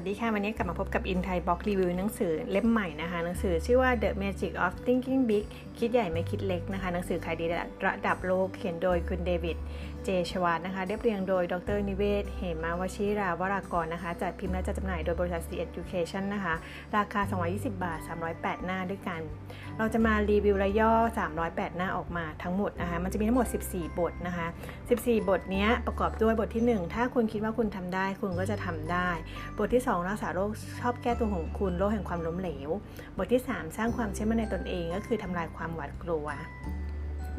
วัสดีค่ะ วันนี้กลับมาพบกับอินไทยบล็อกรีวิวหนังสือเล่มใหม่นะคะ หนังสือชื่อว่า The Magic of Thinking Big คิดใหญ่ไม่คิดเล็กนะคะ หนังสือขายดีระดับโลกเขียนโดยคุณเดวิด เจชวาตนะคะเรียบเรียงโดยดรนิเวศ เหมาวชิราวรากรนะคะจัดพิมพ์และจัดจำหน่ายโดยบริษัท C Education นะคะ ราคา 220 บาท 308 หน้าด้วยกัน เราจะมารีวิวระย่อ 308 หน้าออกมาทั้งหมดนะคะ มันจะมีทั้งหมด 14 บทนะคะ 14 บทนี้ประกอบด้วยบทที่ 1 ถ้าคุณคิดว่าคุณทำได้คุณก็จะทำได้ บทที่ 2 รักษาโรคชอบแก้ตัวของคุณโรคแห่งความล้มเหลว บทที่ 3 สร้างความเชื่อมั่นในตนเองก็คือทำลายความหวาดกลัว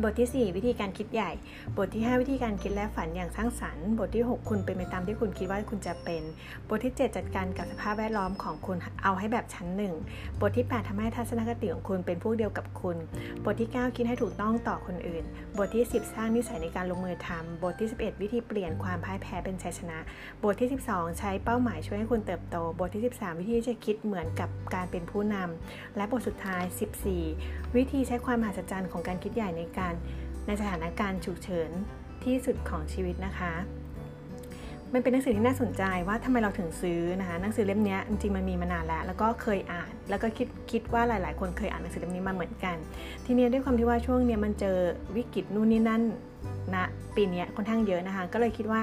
บทที่ 4 วิธีการคิดใหญ่ บทที่ 5 วิธีการคิดและฝันอย่างสร้างสรรค์ บทที่ 6 คุณเป็นไปตามที่คุณคิดว่าคุณจะเป็น บทที่ 7 จัดการกับสภาพแวดล้อมของคุณเอาให้แบบชั้นหนึ่งบทที่ 8ทำให้ทัศนคติของคุณเป็นพวกเดียวกับคุณ บทที่ 9 คิดให้ถูกต้องต่อคนอื่น บทที่ 10 สร้างนิสัยในการลงมือทำบทที่ 11 วิธีเปลี่ยนความพ่ายแพ้เป็นชัยชนะ บทที่ 12 ใช้เป้าหมายช่วยให้คุณเติบโต บทที่ 13 วิธีจะคิดเหมือนกับการเป็นผู้นำและบทสุดท้าย 14 วิธีใช้ความมหัศจรรย์ของการคิดใหญ่ในการในสถานการณ์ฉุกเฉินที่สุดของชีวิตนะคะ มันเป็นหนังสือที่น่าสนใจว่าทำไมเราถึงซื้อนะคะ หนังสือเล่มนี้จริงๆมันมีมานานแล้ว แล้วก็เคยอ่าน แล้วก็คิดคิดว่าหลาย ๆ คนเคยอ่านหนังสือเล่มนี้มาเหมือนกัน ทีนี้ด้วยความที่ว่าช่วงนี้มันเจอวิกฤตนู่นนี่นั่นนะปีนี้ค่อนข้างเยอะนะคะ ก็เลยคิดว่า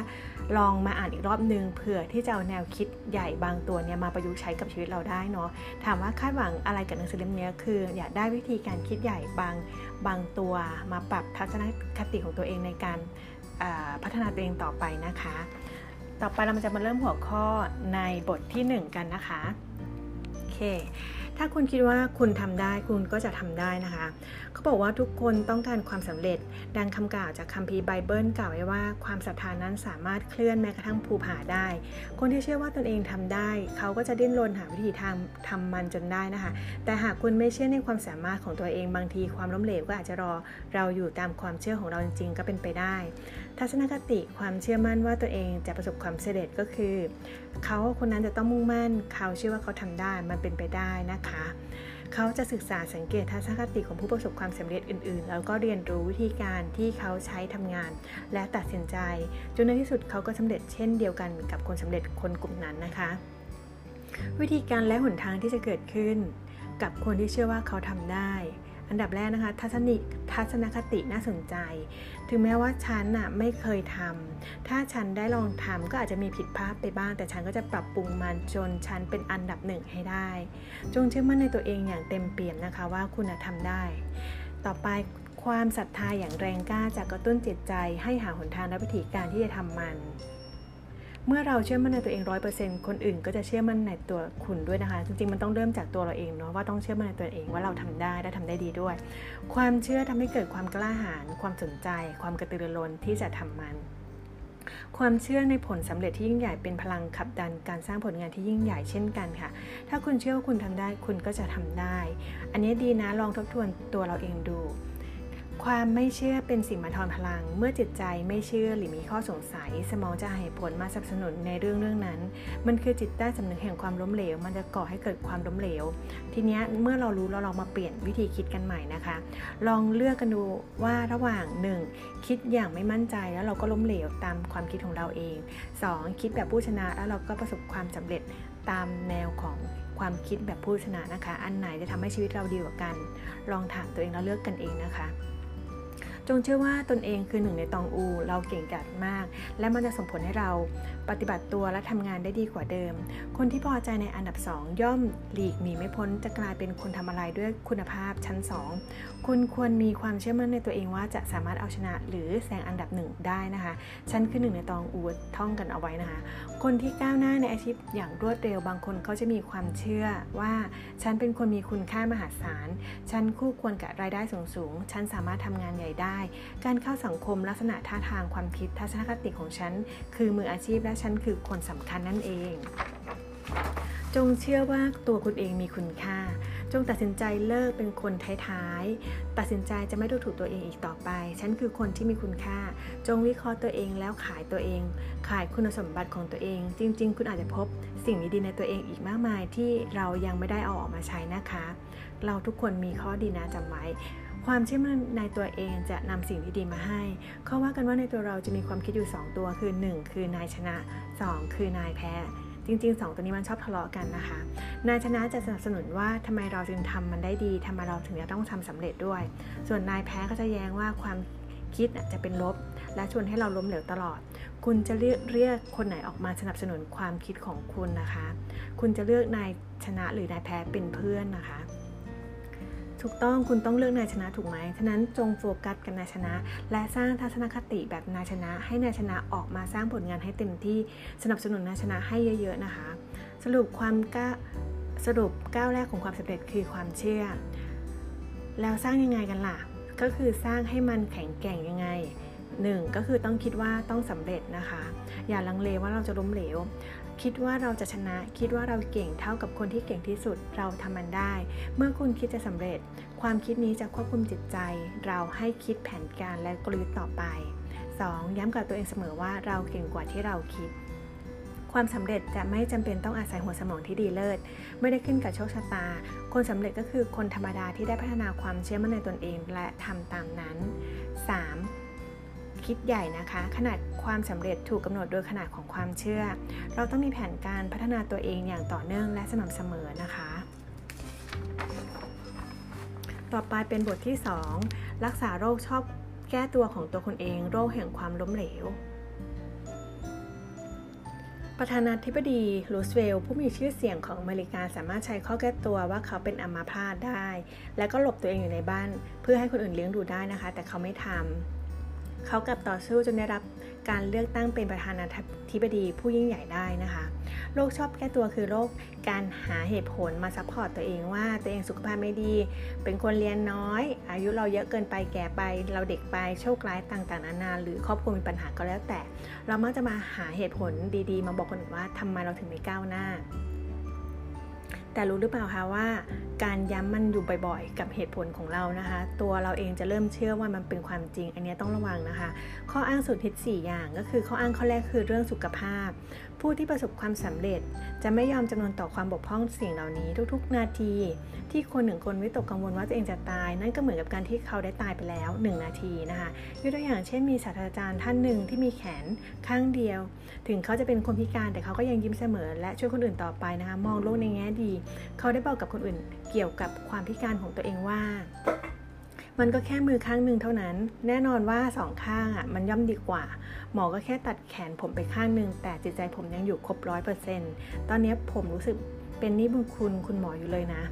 ลองมาอ่านอีกรอบนึงเผื่อที่จะเอาแนวคิดใหญ่บางตัวเนี่ยมาประยุกต์ใช้กับชีวิตเราได้เนาะถามว่าคาดหวังอะไรกับหนังสือเล่มนี้คือ อยากได้วิธีการคิดใหญ่บางบางตัวมาปรับทัศนคติของตัวเองในการพัฒนาตัวเองต่อไปนะคะ ต่อไปเราจะมาเริ่มหัวข้อในบทที่ 1 กันนะคะ โอเค ถ้าคุณคิดว่าคุณทำได้คุณก็จะทำได้นะคะ เขาบอกว่าทุกคนต้องการความสำเร็จ ดังคำกล่าวจากคัมภีร์ไบเบิลกล่าวไว้ว่าความศรัทธานั้นสามารถเคลื่อนแม้กระทั่งภูผาได้ คนที่เชื่อว่าตนเองทำได้ เขาก็จะดิ้นรนหาวิธีทำทำมันจนได้นะคะ แต่หากคุณไม่เชื่อในความสามารถของตัวเองบางทีความล้มเหลวก็อาจจะรอเราอยู่ตามความเชื่อของเราจริงๆ ก็เป็นไปได้ ทัศนคติความเชื่อมั่นว่าตัวเองจะประสบความสำเร็จก็คือ เขาคนนั้นจะต้องมุ่งมั่น เขาเชื่อว่าเขาทำได้มันเป็นไปได้นะคะ เขาจะศึกษาสังเกตทัศนคติของผู้ประสบความสำเร็จอื่นๆ แล้วก็เรียนรู้วิธีการที่เขาใช้ทำงาน และตัดสินใจจนในที่สุดเขาก็สำเร็จเช่นเดียวกันกับคนสำเร็จคนกลุ่มนั้นนะคะ วิธีการและหนทางที่จะเกิดขึ้น กับคนที่เชื่อว่าเขาทำได้อันดับแรกนะคะ ทัศนิทัศนคติน่าสนใจ ถึงแม้ว่าฉันน่ะไม่เคยทำถ้าฉันได้ลองทำก็อาจจะมีผิดพลาดไปบ้าง แต่ฉันก็จะปรับปรุงมันจนฉันเป็นอันดับหนึ่งให้ได้ จงเชื่อมั่นในตัวเองอย่างเต็มเปี่ยมนะคะว่าคุณทำได้ ต่อไปความศรัทธาอย่างแรงกล้าจะกระตุ้นจิตใจให้หาหนทางและวิธีการที่จะทำมัน เมื่อเราเชื่อมั่นในตัวเองร้อยเปอร์เซ็นต์คนอื่นก็จะเชื่อมั่นในตัวคุณด้วยนะคะ จริงๆมันต้องเริ่มจากตัวเราเองเนาะว่าต้องเชื่อมั่นในตัวเองว่าเราทำได้และทำได้ดีด้วย ความเชื่อทำให้เกิดความกล้าหาญความสนใจ ความกระตือรือร้นที่จะทำมันความเชื่อในผลสำเร็จที่ยิ่งใหญ่เป็นพลังขับดันการสร้างผลงานที่ยิ่งใหญ่เช่นกันค่ะ ถ้าคุณเชื่อว่าคุณทำได้คุณก็จะทำได้ อันนี้ดีนะลองทบทวนตัวเราเองดู ความไม่เชื่อเป็นสิ่งมาทอนพลัง เมื่อจิตใจไม่เชื่อหรือมีข้อสงสัย สมองจะให้ผลมาสนับสนุนในเรื่องเรื่องนั้น มันคือจิตใต้สำนึกแห่งความล้มเหลว มันจะก่อให้เกิดความล้มเหลว ทีนี้เมื่อเรารู้เราลองมาเปลี่ยนวิธีคิดกันใหม่นะคะ ลองเลือกกันดูว่าระหว่าง 1. คิดอย่างไม่มั่นใจแล้วเราก็ล้มเหลวตามความคิดของเราเอง 2. คิดแบบผู้ชนะแล้วเราก็ประสบความสำเร็จตามแนวของความคิดแบบผู้ชนะนะคะ อันไหนจะทำให้ชีวิตเราดีกว่ากัน ลองถามตัวเองแล้วเลือกกันเองนะคะ จงเชื่อว่าตนเองคือหนึ่งในตองอู เราเก่งกาจมาก และมันจะส่งผลให้เรา ปฏิบัติตัวและทำงานได้ดีกว่าเดิม คนที่พอใจในอันดับ 2 ย่อมหลีกหนีไม่พ้นจะกลายเป็นคนทำอะไรด้วยคุณภาพชั้น 2 คุณควรมีความเชื่อมั่นในตัวเองว่าจะสามารถเอาชนะ หรือแซงอันดับหนึ่งได้นะคะฉันคือหนึ่งในตองอูท่องกันเอาไว้นะคะ คนที่ก้าวหน้าในอาชีพอย่างรวดเร็วบางคนเขาจะมีความเชื่อว่าฉันเป็นคนมีคุณค่ามหาศาลฉันคู่ควรกับรายได้สูงสูงฉันสามารถทำงานใหญ่ได้ การเข้าสังคมลักษณะท่าทางความคิดทัศนคติของฉันคือมืออาชีพและฉันคือคนสำคัญนั่นเอง จงเชื่อว่าตัวคุณเองมีคุณค่า จงตัดสินใจเลิกเป็นคนท้ายๆ ตัดสินใจจะไม่ดูถูกตัวเองอีกต่อไป ฉันคือคนที่มีคุณค่า จงวิเคราะห์ตัวเองแล้วขายตัวเอง ขายคุณสมบัติของตัวเอง จริง ๆ คุณอาจจะพบสิ่งดีๆในตัวเองอีกมากมายที่เรายังไม่ได้เอาออกมาใช้นะคะ เราทุกคนมีข้อดีนะจำไว้ ความเชื่อมั่นในตัวเองจะนำสิ่งที่ดีมาให้ เขาว่ากันว่าในตัวเราจะมีความคิดอยู่ 2 ตัวคือ 1 คือนายชนะ 2 คือนายแพ้จริงๆ 2 ตัวนี้มันชอบทะเลาะกันนะคะ นายชนะจะสนับสนุนว่าทำไมเราจึงทำมันได้ดีทำไมเราถึงจะต้องทำสำเร็จด้วย ส่วนนายแพ้ก็จะแย้งว่าความคิดจะเป็นลบ และชวนให้เราล้มเหลวตลอด คุณจะเรียกเรียกคนไหนออกมาสนับสนุนความคิดของคุณนะคะ คุณจะเลือกนายชนะหรือนายแพ้เป็นเพื่อนนะคะ ถูกต้องคุณต้องเลือกนายชนะถูกไหมฉะนั้นจงโฟกัสกับนายชนะ และสร้างทัศนคติแบบนายชนะ ให้นายชนะออกมาสร้างผลงานให้เต็มที่สนับสนุนนายชนะให้เยอะ ๆนะคะ สรุปความก้าสรุปก้าวแรกของความสำเร็จคือความเชื่อ แล้วสร้างยังไงกันล่ะ ก็คือสร้างให้มันแข็งแกร่งยังไงหนึ่งก็คือต้องคิดว่าต้องสำเร็จนะคะ อย่าลังเลว่าเราจะล้มเหลว คิดว่าเราจะชนะ คิดว่าเราเก่งเท่ากับคนที่เก่งที่สุดเราทำมันได้ เมื่อคุณคิดจะสำเร็จ ความคิดนี้จะควบคุมจิตใจ เราให้คิดแผนการและกลยุทธ์ต่อไป 2. ย้ำกับตัวเองเสมอว่าเราเก่งกว่าที่เราคิด ความสำเร็จจะไม่จำเป็นต้องอาศัยหัวสมองที่ดีเลิศ ไม่ได้ขึ้นกับโชคชะตา คนสำเร็จก็คือคนธรรมดาที่ได้พัฒนาความเชื่อมั่นในตนเองและทำตามนั้น 3. คิดใหญ่นะคะ ขนาดความสำเร็จถูกกำหนดโดยขนาดของความเชื่อ เราต้องมีแผนการพัฒนาตัวเองอย่างต่อเนื่องและสม่ำเสมอนะคะ ต่อไปเป็นบทที่ 2 รักษาโรคชอบแก้ตัวของตัวคนเอง โรคแห่งความล้มเหลวประธานาธิบดีรูสเวลต์ผู้มีชื่อเสียงของอเมริกาสามารถใช้ข้อแก้ตัวว่าเขาเป็นอัมาพาตได้ และก็หลบตัวเองอยู่ในบ้าน เพื่อให้คนอื่นเลี้ยงดูได้นะคะ แต่เขาไม่ทำ เขากลับต่อสู้จนได้รับการเลือกตั้งเป็นประธานาธิบดีผู้ยิ่งใหญ่ได้นะคะ โรคชอบแก้ตัวคือโรคการหาเหตุผลมา support ตัวเองว่าตัวเองสุขภาพไม่ดี เป็นคนเรียนน้อย อายุเราเยอะเกินไปแก่ไป เราเด็กไปโชคร้ายต่างๆนานาหรือครอบครัวมีปัญหาก็แล้วแต่ เรามักจะมาหาเหตุผลดีๆ มาบอกคนอื่นว่าทำไมเราถึงไม่ก้าวหน้า แต่รู้หรือเปล่าคะว่าการย้ำมันอยู่บ่อยๆ กับเหตุผลของเรานะคะ ตัวเราเองจะเริ่มเชื่อว่ามันเป็นความจริง อันนี้ต้องระวังนะคะ ข้ออ้างสุดทิศ4อย่างก็คือข้ออ้างข้อแรกคือเรื่องสุขภาพ ผู้ที่ประสบความสำเร็จจะไม่ยอมจำนวนต่อความบกพร่องสิ่งเหล่านี้ทุกๆ นาที ที่คนหนึ่งคนวิตกกังวลว่าตัวเองจะตาย นั่นก็เหมือนกับการที่เขาได้ตายไปแล้ว 1 นาทีนะคะยกตัวอย่างเช่นมีศาสตราจารย์ท่านหนึ่งที่มีแขนข้างเดียว ถึงเขาจะเป็นคนพิการแต่เขาก็ยังยิ้มเสมอ และช่วยคนอื่นต่อไปนะคะมองโลกในแง่ดี เขาได้บอกกับคนอื่นเกี่ยวกับความพิการของตัวเองว่า มันก็แค่มือข้างหนึ่งเท่านั้น แน่นอนว่าสองข้างอะมันย่อมดีกว่า หมอก็แค่ตัดแขนผมไปข้างหนึ่งแต่จิตใจผมยังอยู่ครบร้อยเปอร์เซ็นต์ตอนนี้ผมรู้สึกเป็นนิบุญคุณคุณหมออยู่เลยนะ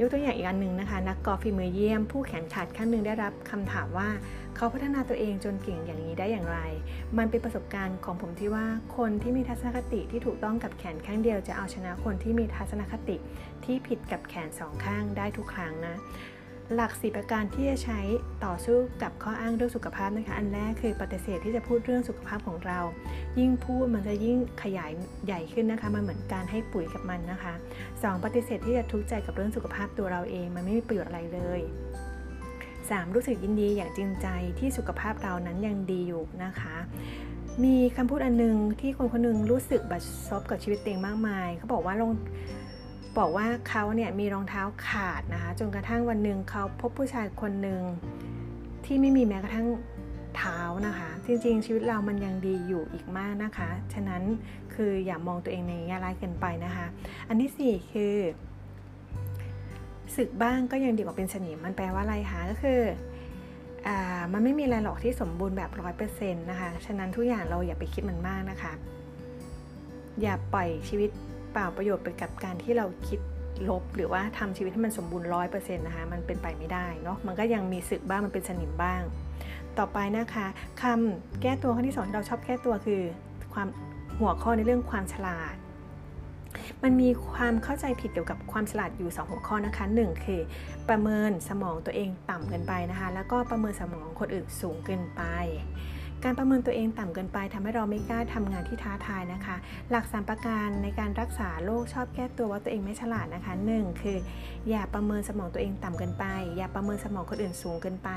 ยกตัวอย่างอีกอันหนึ่งนะคะ นักกอล์ฟฝีมือเยี่ยม ผู้แขนขาดข้างหนึ่งได้รับคำถามว่าเขาพัฒนาตัวเองจนเก่งอย่างนี้ได้อย่างไร มันเป็นประสบการณ์ของผมที่ว่าคนที่มีทัศนคติที่ถูกต้องกับแขนข้างเดียวจะเอาชนะคนที่มีทัศนคติที่ผิดกับแขนสองข้างได้ทุกครั้งนะ หลักสีประการที่จะใช้ต่อสู้กับข้ออ้างเรื่องสุขภาพนะคะ อันแรกคือปฏิเสธที่จะพูดเรื่องสุขภาพของเรา ยิ่งพูดมันจะยิ่งขยายใหญ่ขึ้นนะคะ มันเหมือนการให้ปุ๋ยกับมันนะคะ 2. ปฏิเสธที่จะทุกข์ใจกับเรื่องสุขภาพตัวเราเอง มันไม่มีประโยชน์อะไรเลย 3. รู้สึกยินดีอย่างจริงใจที่สุขภาพเรานั้นยังดีอยู่นะคะ มีคำพูดอันนึงที่คนคนนึงรู้สึกบัดซบกับชีวิตเองมากมาย เขาบอกว่าลง บอกว่าเขาเนี่ยมีรองเท้าขาดนะคะจนกระทั่งวันหนึ่งเขาพบผู้ชายคนหนึ่งที่ไม่มีแม้กระทั่งเท้านะคะ จริงๆ ชีวิตเรามันยังดีอยู่อีกมากนะคะ ฉะนั้นคืออย่ามองตัวเองในแง่ร้ายเกินไปนะคะ อันที่ 4 คือศึกบ้างก็ยังดีกว่าเป็นสนิมมันแปลว่าอะไรคะก็คืออมันไม่มีอะไรหรอกที่สมบูรณ์แบบร้อยเปอร์เซ็นต์นะคะ ฉะนั้นทุกอย่างเราอย่าไปคิดมันมากนะคะ อย่าปล่อยชีวิต ปล่าประโยชน์ไปกับการที่เราคิดลบ หรือว่าทำชีวิตให้มันสมบูรณ์ร้อยเปอร์เซ็นต์นะคะมันเป็นไปไม่ได้เนาะมันก็ยังมีสึกบ้างมันเป็นสนิมบ้าง ต่อไปนะคะคำแก้ตัวข้อที่สองที่เราชอบแก้ตัวคือความหัวข้อในเรื่องความฉลาด มันมีความเข้าใจผิดเกี่ยวกับความฉลาดอยู่ 2 หัวข้อนะคะ 1 คือ ประเมินสมองตัวเองต่ำเกินไปนะคะ แล้วก็ประเมินสมองคนอื่นสูงเกินไป การประเมินตัวเองต่ำเกินไปทำให้เราไม่กล้าทำงานที่ท้าทายนะคะ หลักสามประการในการรักษาโรคชอบแก้ตัวว่าตัวเองไม่ฉลาดนะคะ 1. คือ อย่าประเมินสมองตัวเองต่ำเกินไป อย่าประเมินสมองคนอื่นสูงเกินไป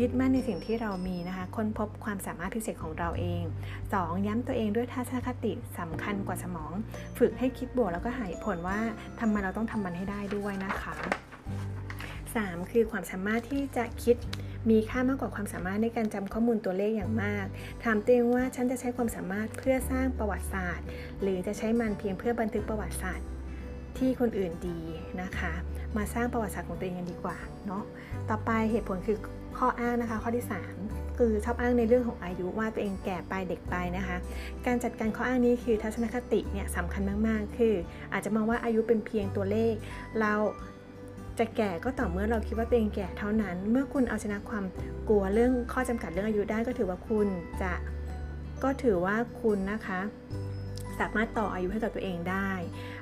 ยึดมั่นในสิ่งที่เรามีนะคะ ค้นพบความสามารถพิเศษของเราเอง 2. ย้ำตัวเองด้วยทัศนคติสำคัญกว่าสมอง ฝึกให้คิดบวกแล้วก็หายผลว่าทำไมเราต้องทำมันให้ได้ด้วยนะคะ 3 คือความสามารถที่จะคิดมีค่ามากกว่าความสามารถในการจำข้อมูลตัวเลขอย่างมาก ถามตัวเองว่าฉันจะใช้ความสามารถเพื่อสร้างประวัติศาสตร์ หรือจะใช้มันเพียงเพื่อบันทึกประวัติศาสตร์ที่คนอื่นดีนะคะ มาสร้างประวัติศาสตร์ของตัวเองกันดีกว่าเนาะ ต่อไปเหตุผลคือข้ออ้างนะคะ ข้อที่ 3 คือชอบอ้างในเรื่องของอายุว่าตัวเองแก่ไปเด็กไปนะคะ การจัดการข้ออ้างนี้คือทัศนคติเนี่ยสำคัญมาก ๆ คือ อาจจะมองว่าอายุเป็นเพียงตัวเลข เรา จะแก่ก็ต่อเมื่อเราคิดว่าตัวเองแก่เท่านั้น เมื่อคุณเอาชนะความกลัวเรื่องข้อจำกัดเรื่องอายุได้ก็ถือว่าคุณจะก็ถือว่าคุณนะคะ สามารถต่ออายุให้กับตัวเองได้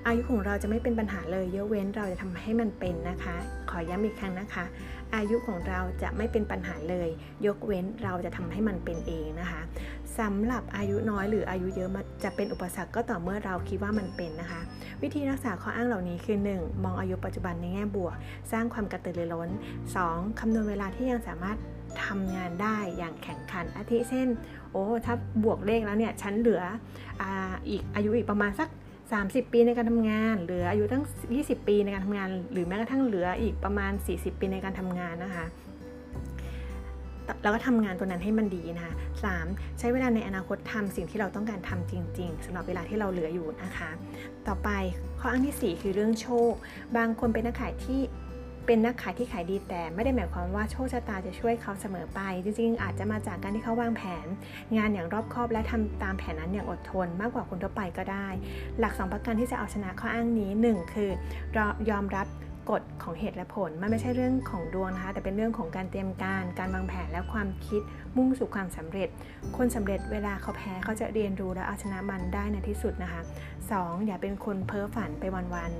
อายุของเราจะไม่เป็นปัญหาเลยยกเว้นเราจะทำให้มันเป็นนะคะ ขอย้ำอีกครั้งนะคะ อายุของเราจะไม่เป็นปัญหาเลย ยกเว้นเราจะทำให้มันเป็นเองนะคะสำหรับอายุน้อยหรืออายุเยอะมันจะเป็นอุปสรรคก็ต่อเมื่อเราคิดว่ามันเป็นนะคะ วิธีรักษาข้ออ้างเหล่านี้คือ 1. มองอายุปัจจุบันในแง่บวก สร้างความกระตือรือร้น 2. คำนวณเวลาที่ยังสามารถทำงานได้อย่างแข่งขันอาทิเช่น โอ้ ถ้าบวกเลขแล้วเนี่ย ฉันเหลือออีกอายุอีกประมาณสัก 30 ปีในการทำงาน เหลืออายุตั้ง 20 ปีในการทำงาน หรือแม้กระทั่งเหลืออีกประมาณ 40 ปีในการทำงานนะคะแล้วก็ทำงานตัวนั้นให้มันดีนะคะสใช้เวลาในอนาคตทำสิ่งที่เราต้องการทำจริง ๆสำหรับเวลาที่เราเหลืออยู่นะคะ ต่อไปข้ออ้างที่ 4 คือเรื่องโชค บางคนเป็นนักขายที่ เป็นนักขายที่ขายดีแต่ไม่ได้หมายความว่าโชคชะตาจะช่วยเขาเสมอไป จริงๆ อาจจะมาจากการที่เขาวางแผน งานอย่างรอบคอบและทำตามแผนนั้นอย่างอดทน มากกว่าคนทั่วไปก็ได้ หลัก 2 ประการที่จะเอาชนะข้ออ้างนี้ 1 คือยอมรับกฎของเหตุและผล มันไม่ใช่เรื่องของดวงนะคะ แต่เป็นเรื่องของการเตรียมการ การวางแผนและความคิดมุ่งสู่ความสำเร็จ คนสำเร็จเวลาเขาแพ้เขาจะเรียนรู้และเอาชนะมันได้ในที่สุดนะคะ 2. อย่าเป็นคนเพ้อฝันไปวัน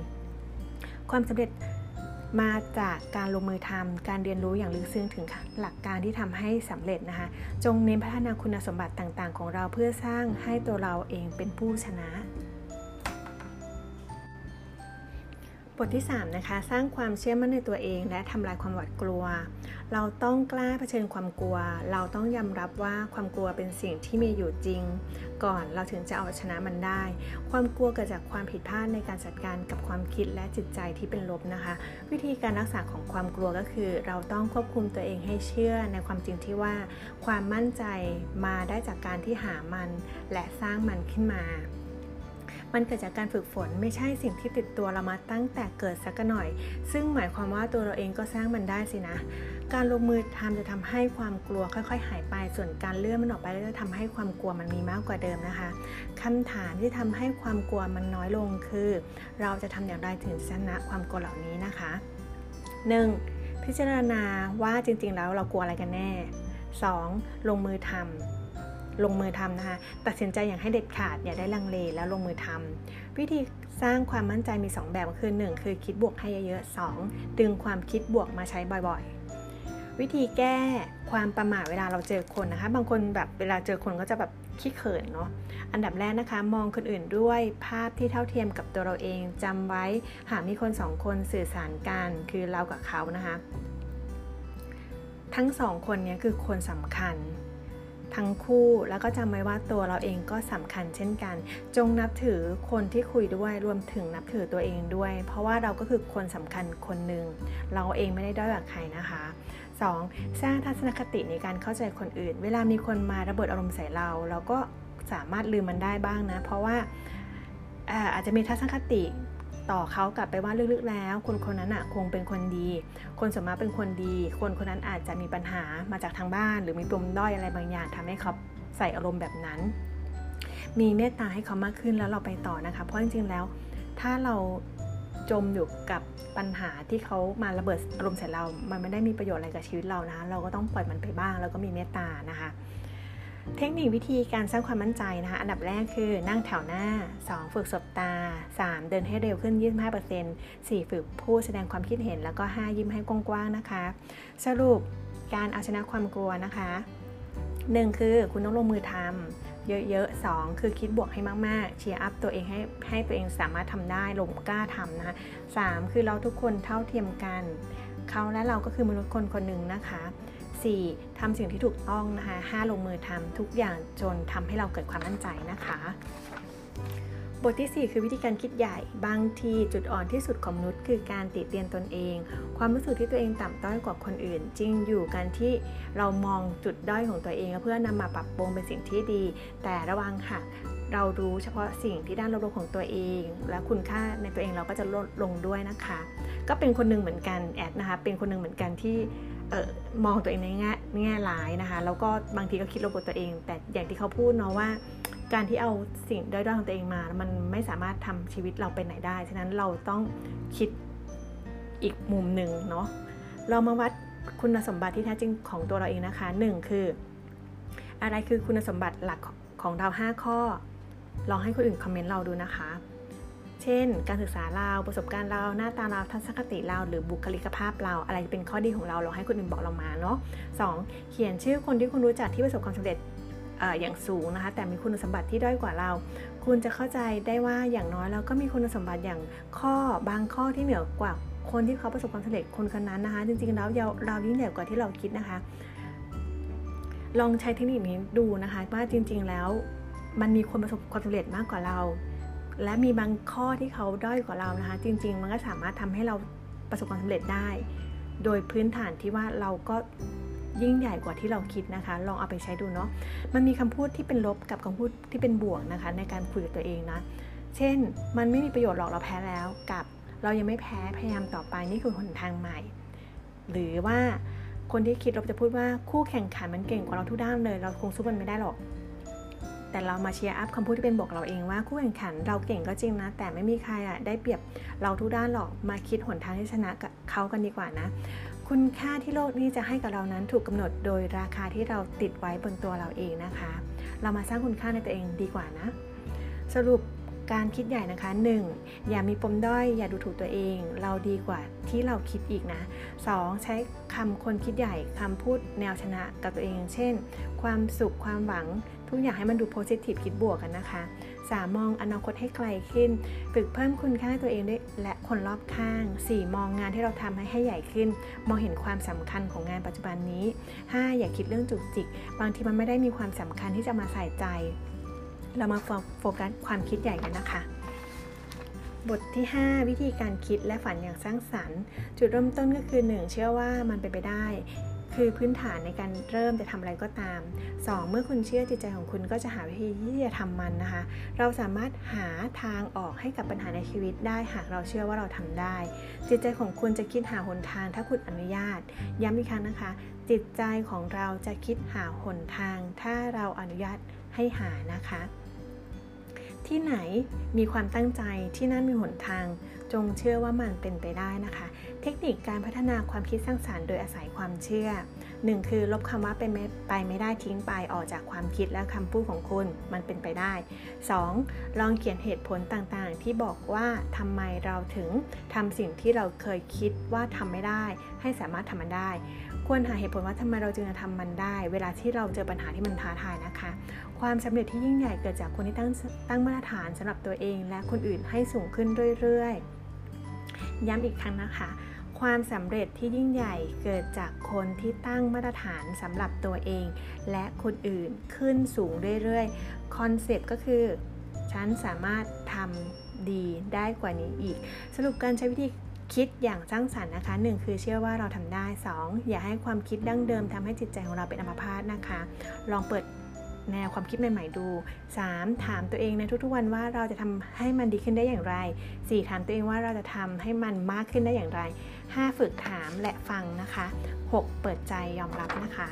ๆความสำเร็จ มาจากการลงมือทำการเรียนรู้อย่างลึกซึ้งถึงหลักการที่ทำให้สำเร็จนะคะ จงเน้นพัฒนาคุณสมบัติต่างๆ ของเราเพื่อสร้างให้ตัวเราเองเป็นผู้ชนะ บทที่3นะคะสร้างความเชื่อมั่นในตัวเอง และทำลายความหวาดกลัว เราต้องกล้าเผชิญความกลัว เราต้องยอมรับว่าความกลัวเป็นสิ่งที่มีอยู่จริง ก่อนเราถึงจะเอาชนะมันได้ ความกลัวเกิดจากความผิดพลาดในการจัดการกับความคิดและจิตใจที่เป็นลบนะคะ วิธีการรักษาของความกลัวก็คือ เราต้องควบคุมตัวเองให้เชื่อในความจริงที่ว่า ความมั่นใจมาได้จากการที่หามัน และสร้างมันขึ้นมา มันเกิดจากการฝึกฝนไม่ใช่สิ่งที่ติดตัวเรามาตั้งแต่เกิดสักหน่อย ซึ่งหมายความว่าตัวเราเองก็สร้างมันได้สินะ การลงมือทำจะทำให้ความกลัวค่อย ๆ หายไป ส่วนการเลื่อนมันออกไปจะทำให้ความกลัวมันมีมากกว่าเดิมนะคะคำถามที่ทำให้ความกลัวมันน้อยลงคือ เราจะทำอย่างไรถึงชนะความกลัวเหล่านี้นะคะ 1. พิจารณาว่าจริงๆแล้วเรากลัวอะไรกันแน่ 2. ลงมือทำ ลงมือทำนะคะตัดสินใจอย่างให้เด็ดขาดอย่าได้ลังเลแล้วลงมือทำวิธีสร้างความมั่นใจมี 2 แบบคือ 1 คือคิดบวกให้เยอะๆ2ดึงความคิดบวกมาใช้บ่อยๆ วิธีแก้ความประมาทเวลาเราเจอคนนะคะ บางคนแบบเวลาเจอคนก็จะแบบขี้เขินเนาะอันดับแรกนะคะ มองคนอื่นด้วยภาพที่เท่าเทียมกับตัวเราเองจำไว้หากมีคนสองคนสื่อสารกันคือเรากับเขานะคะ ทั้งสองคนนี้คือคนสำคัญ ทั้งคู่แล้วก็จำไว้ว่าตัวเราเองก็สำคัญเช่นกัน จงนับถือคนที่คุยด้วยรวมถึงนับถือตัวเองด้วย เพราะว่าเราก็คือคนสำคัญคนหนึ่งเราเองไม่ได้ด้อยกว่าใครนะคะ 2. สร้างทัศนคติในการเข้าใจคนอื่น เวลามีคนมาระเบิดอารมณ์ใส่เรา เราก็สามารถลืมมันได้บ้างนะ เพราะว่าอาจจะมีทัศนคติ ต่อเขากลับไปว่าลึกๆแล้ว คนคนนั้นอะคงเป็นคนดี คนสมมาเป็นคนดี คนคนนั้นอาจจะมีปัญหามาจากทางบ้าน หรือมีปมด้อยอะไรบางอย่างทำให้เขาใส่อารมณ์แบบนั้น มีเมตตาให้เขามากขึ้นแล้วเราไปต่อนะคะ เพราะจริงๆแล้ว ถ้าเราจมอยู่กับปัญหาที่เขามาระเบิดอารมณ์ใส่เรา มันไม่ได้มีประโยชน์อะไรกับชีวิตเรานะคะเราก็ต้องปล่อยมันไปบ้าง แล้วก็มีเมตตานะคะ เทคนิควิธีการสร้างความมั่นใจนะคะอันดับแรกคือนั่งแถวหน้า 2 ฝึกสบตา 3 เดินให้เร็วขึ้น 25% 4 ฝึกพูดแสดงความคิดเห็น แล้วก็ 5 ยิ้มให้กว้างๆนะคะ สรุปการเอาชนะความกลัวนะคะ 1 คือคุณต้องลงมือทำเยอะๆ 2 คือคิดบวกให้มากๆ cheer up ตัวเองให้ให้ตัวเองสามารถทำได้จงกล้าทำนะคะ 3 คือเราทุกคนเท่าเทียมกันเขาและเราก็คือมนุษย์คนคนหนึ่งนะคะ 4. ทำสิ่งที่ถูกต้องนะคะ 5. ลงมือทำทุกอย่างจนทำให้เราเกิดความมั่นใจนะคะ บทที่ 4 คือวิธีการคิดใหญ่ บางทีจุดอ่อนที่สุดของมนุษย์คือการติเตียนตนเอง ความรู้สึกที่ตัวเองต่ำต้อยกว่าคนอื่น จริงอยู่การที่เรามองจุดด้อยของตัวเอง เพื่อนำมาปรับปรุงเป็นสิ่งที่ดี แต่ระวังค่ะเรารู้เฉพาะสิ่งที่ด้านลบๆของตัวเอง และคุณค่าในตัวเองเราก็จะลดลงด้วยนะคะ ก็เป็นคนหนึ่งเหมือนกันแอดนะคะเป็นคนหนึ่งเหมือนกันที่ มองตัวเองในแง่แง่ร้ายนะคะ แล้วก็บางทีก็คิดลบกับตัวเอง แต่อย่างที่เขาพูดเนาะว่า การที่เอาสิ่งด้อยๆของตัวเองมา มันไม่สามารถทำชีวิตเราไปไหนได้ ฉะนั้นเราต้องคิดอีกมุมหนึ่งเนาะ เรามาวัดคุณสมบัติที่แท้จริงของตัวเราเองนะคะ 1 คือ อะไรคือคุณสมบัติหลักของเรา 5 ข้อ ลองให้คนอื่นคอมเมนต์เราดูนะคะ เช่น การศึกษาเราประสบการณ์เราหน้าตาเราทัศนคติเราหรือบุคลิกภาพเรา อะไรเป็นข้อดีของเราลองให้คนอื่นบอกเรามาเนาะสเขียนชื่อคนที่คุณรู้จักที่ประสบความสำเร็จอย่างสูงนะคะแต่มีคุณสมบัติที่ด้อยกว่าเรา คุณจะเข้าใจได้ว่าอย่างน้อยเราก็มีคุณสมบัติอย่างข้อบางข้อที่เหนือกว่าคนที่เขาประสบความสำเร็จคนคนนั้นนะคะ จริงๆแล้วเราเรายิ่งใหญ่กว่าที่เราคิดนะคะ ลองใช้เทคนิคนี้ดูนะคะว่าจริง ๆแล้วมันมีคนประสบความสำเร็จมากกว่าเรา และมีบางข้อที่เขาด้อยกว่าเรานะคะ จริง ๆ มันก็สามารถทำให้เราประสบความสำเร็จได้ โดยพื้นฐานที่ว่าเราก็ยิ่งใหญ่กว่าที่เราคิดนะคะ ลองเอาไปใช้ดูเนาะมันมีคำพูดที่เป็นลบกับคำพูดที่เป็นบวกนะคะ ในการคุยกับตัวเองนะ เช่น มันไม่มีประโยชน์หรอกเราแพ้แล้วกับเรายังไม่แพ้พยายามต่อไปนี่คือหนทางใหม่ หรือว่าคนที่คิดเราจะพูดว่าคู่แข่งขันมันเก่งกว่าเราทุกด้านเลย เราคงสู้มันไม่ได้หรอก แต่เรามาเชียร์อัพคำพูดที่เป็นบอกเราเองว่าคู่แข่งขันเราเก่งก็จริงนะ แต่ไม่มีใครอะได้เปรียบเราทุกด้านหรอกมาคิดหนทางที่ชนะกับเขากันดีกว่านะ คุณค่าที่โลกนี้จะให้กับเรานั้นถูกกำหนดโดยราคาที่เราติดไว้บนตัวเราเองนะคะ เรามาสร้างคุณค่าในตัวเองดีกว่านะ สรุปการคิดใหญ่นะคะ 1. อย่ามีปมด้อย อย่าดูถูกตัวเอง เราดีกว่าที่เราคิดอีกนะ 2. ใช้คำคนคิดใหญ่คำพูดแนวชนะกับตัวเอง เช่น ความสุขความหวัง ทุกอย่างให้มันดูโพสิทีฟคิดบวกกันนะคะ 3. มองอนาคตให้ไกลขึ้น ฝึกเพิ่มคุณค่าตัวเองด้วยและคนรอบข้าง 4. มองงานที่เราทำให้ให้ใหญ่ขึ้น มองเห็นความสำคัญของงานปัจจุบันนี้ 5. อย่าคิดเรื่องจุกจิก บางทีมันไม่ได้มีความสำคัญที่จะมาใส่ใจ เรามาโฟกัสความคิดใหญ่กันนะคะบทที่ 5 วิธีการคิดและฝันอย่างสร้างสรรค์ จุดเริ่มต้นก็คือ 1 เชื่อว่ามันเป็นไปได้ คือพื้นฐานในการเริ่มจะทำอะไรก็ตาม 2. เมื่อคุณเชื่อจิตใจของคุณก็จะหาวิธีที่จะทำมันนะคะ เราสามารถหาทางออกให้กับปัญหาในชีวิตได้หากเราเชื่อว่าเราทำได้ จิตใจของคุณจะคิดหาหนทางถ้าคุณอนุญาต ย้ำอีกครั้งนะคะ จิตใจของเราจะคิดหาหนทาง ถ้าเราอนุญาตให้หานะคะ ที่ไหนมีความตั้งใจที่นั่นมีหนทางจงเชื่อว่ามันเป็นไปได้นะคะ เทคนิคการพัฒนาความคิดสร้างสารรค์โดยอาศัยความเชื่อ 1. คือลบคำว่าเป็นไปไม่ได้ทิ้งไปออกจากความคิดและคำพูดของคุณ มันเป็นไปได้ 2. ลองเขียนเหตุผลต่างๆ ที่บอกว่าทำไมเราถึงทำสิ่งที่เราเคยคิดว่าทำไม่ได้ ให้สามารถทำมันได้ ควรหาเหตุผลว่าทำไมเราจึงจะทำมันได้ เวลาที่เราเจอปัญหาที่มันท้าทายนะคะ ความสำเร็จที่ยิ่งใหญ่เกิดจากคนที่ตั้งตั้งมาตรฐานสำหรับตัวเอง และคนอื่นให้สูงขึ้นเรื่อยๆ ย้ำอีกครั้งนะคะ ความสำเร็จที่ยิ่งใหญ่เกิดจากคนที่ตั้งมาตรฐานสำหรับตัวเอง และคนอื่นขึ้นสูงเรื่อยๆ คอนเซปต์ก็คือ ฉันสามารถทำดีได้กว่านี้อีก สรุปการใช้วิธีคิดอย่างสร้างสรรค์นะคะ 1 คือเชื่อว่าเราทำได้ 2 อย่าให้ความคิดดั้งเดิมทำให้จิตใจของเราเป็นอัมพาตนะคะ ลองเปิด แนวความคิดใหม่ๆดู 3. ถามตัวเองในทุกๆวันว่าเราจะทำให้มันดีขึ้นได้อย่างไร 4. ถามตัวเองว่าเราจะทำให้มันมากขึ้นได้อย่างไร 5. ฝึกถามและฟังนะคะ 6. เปิดใจยอมรับนะคะ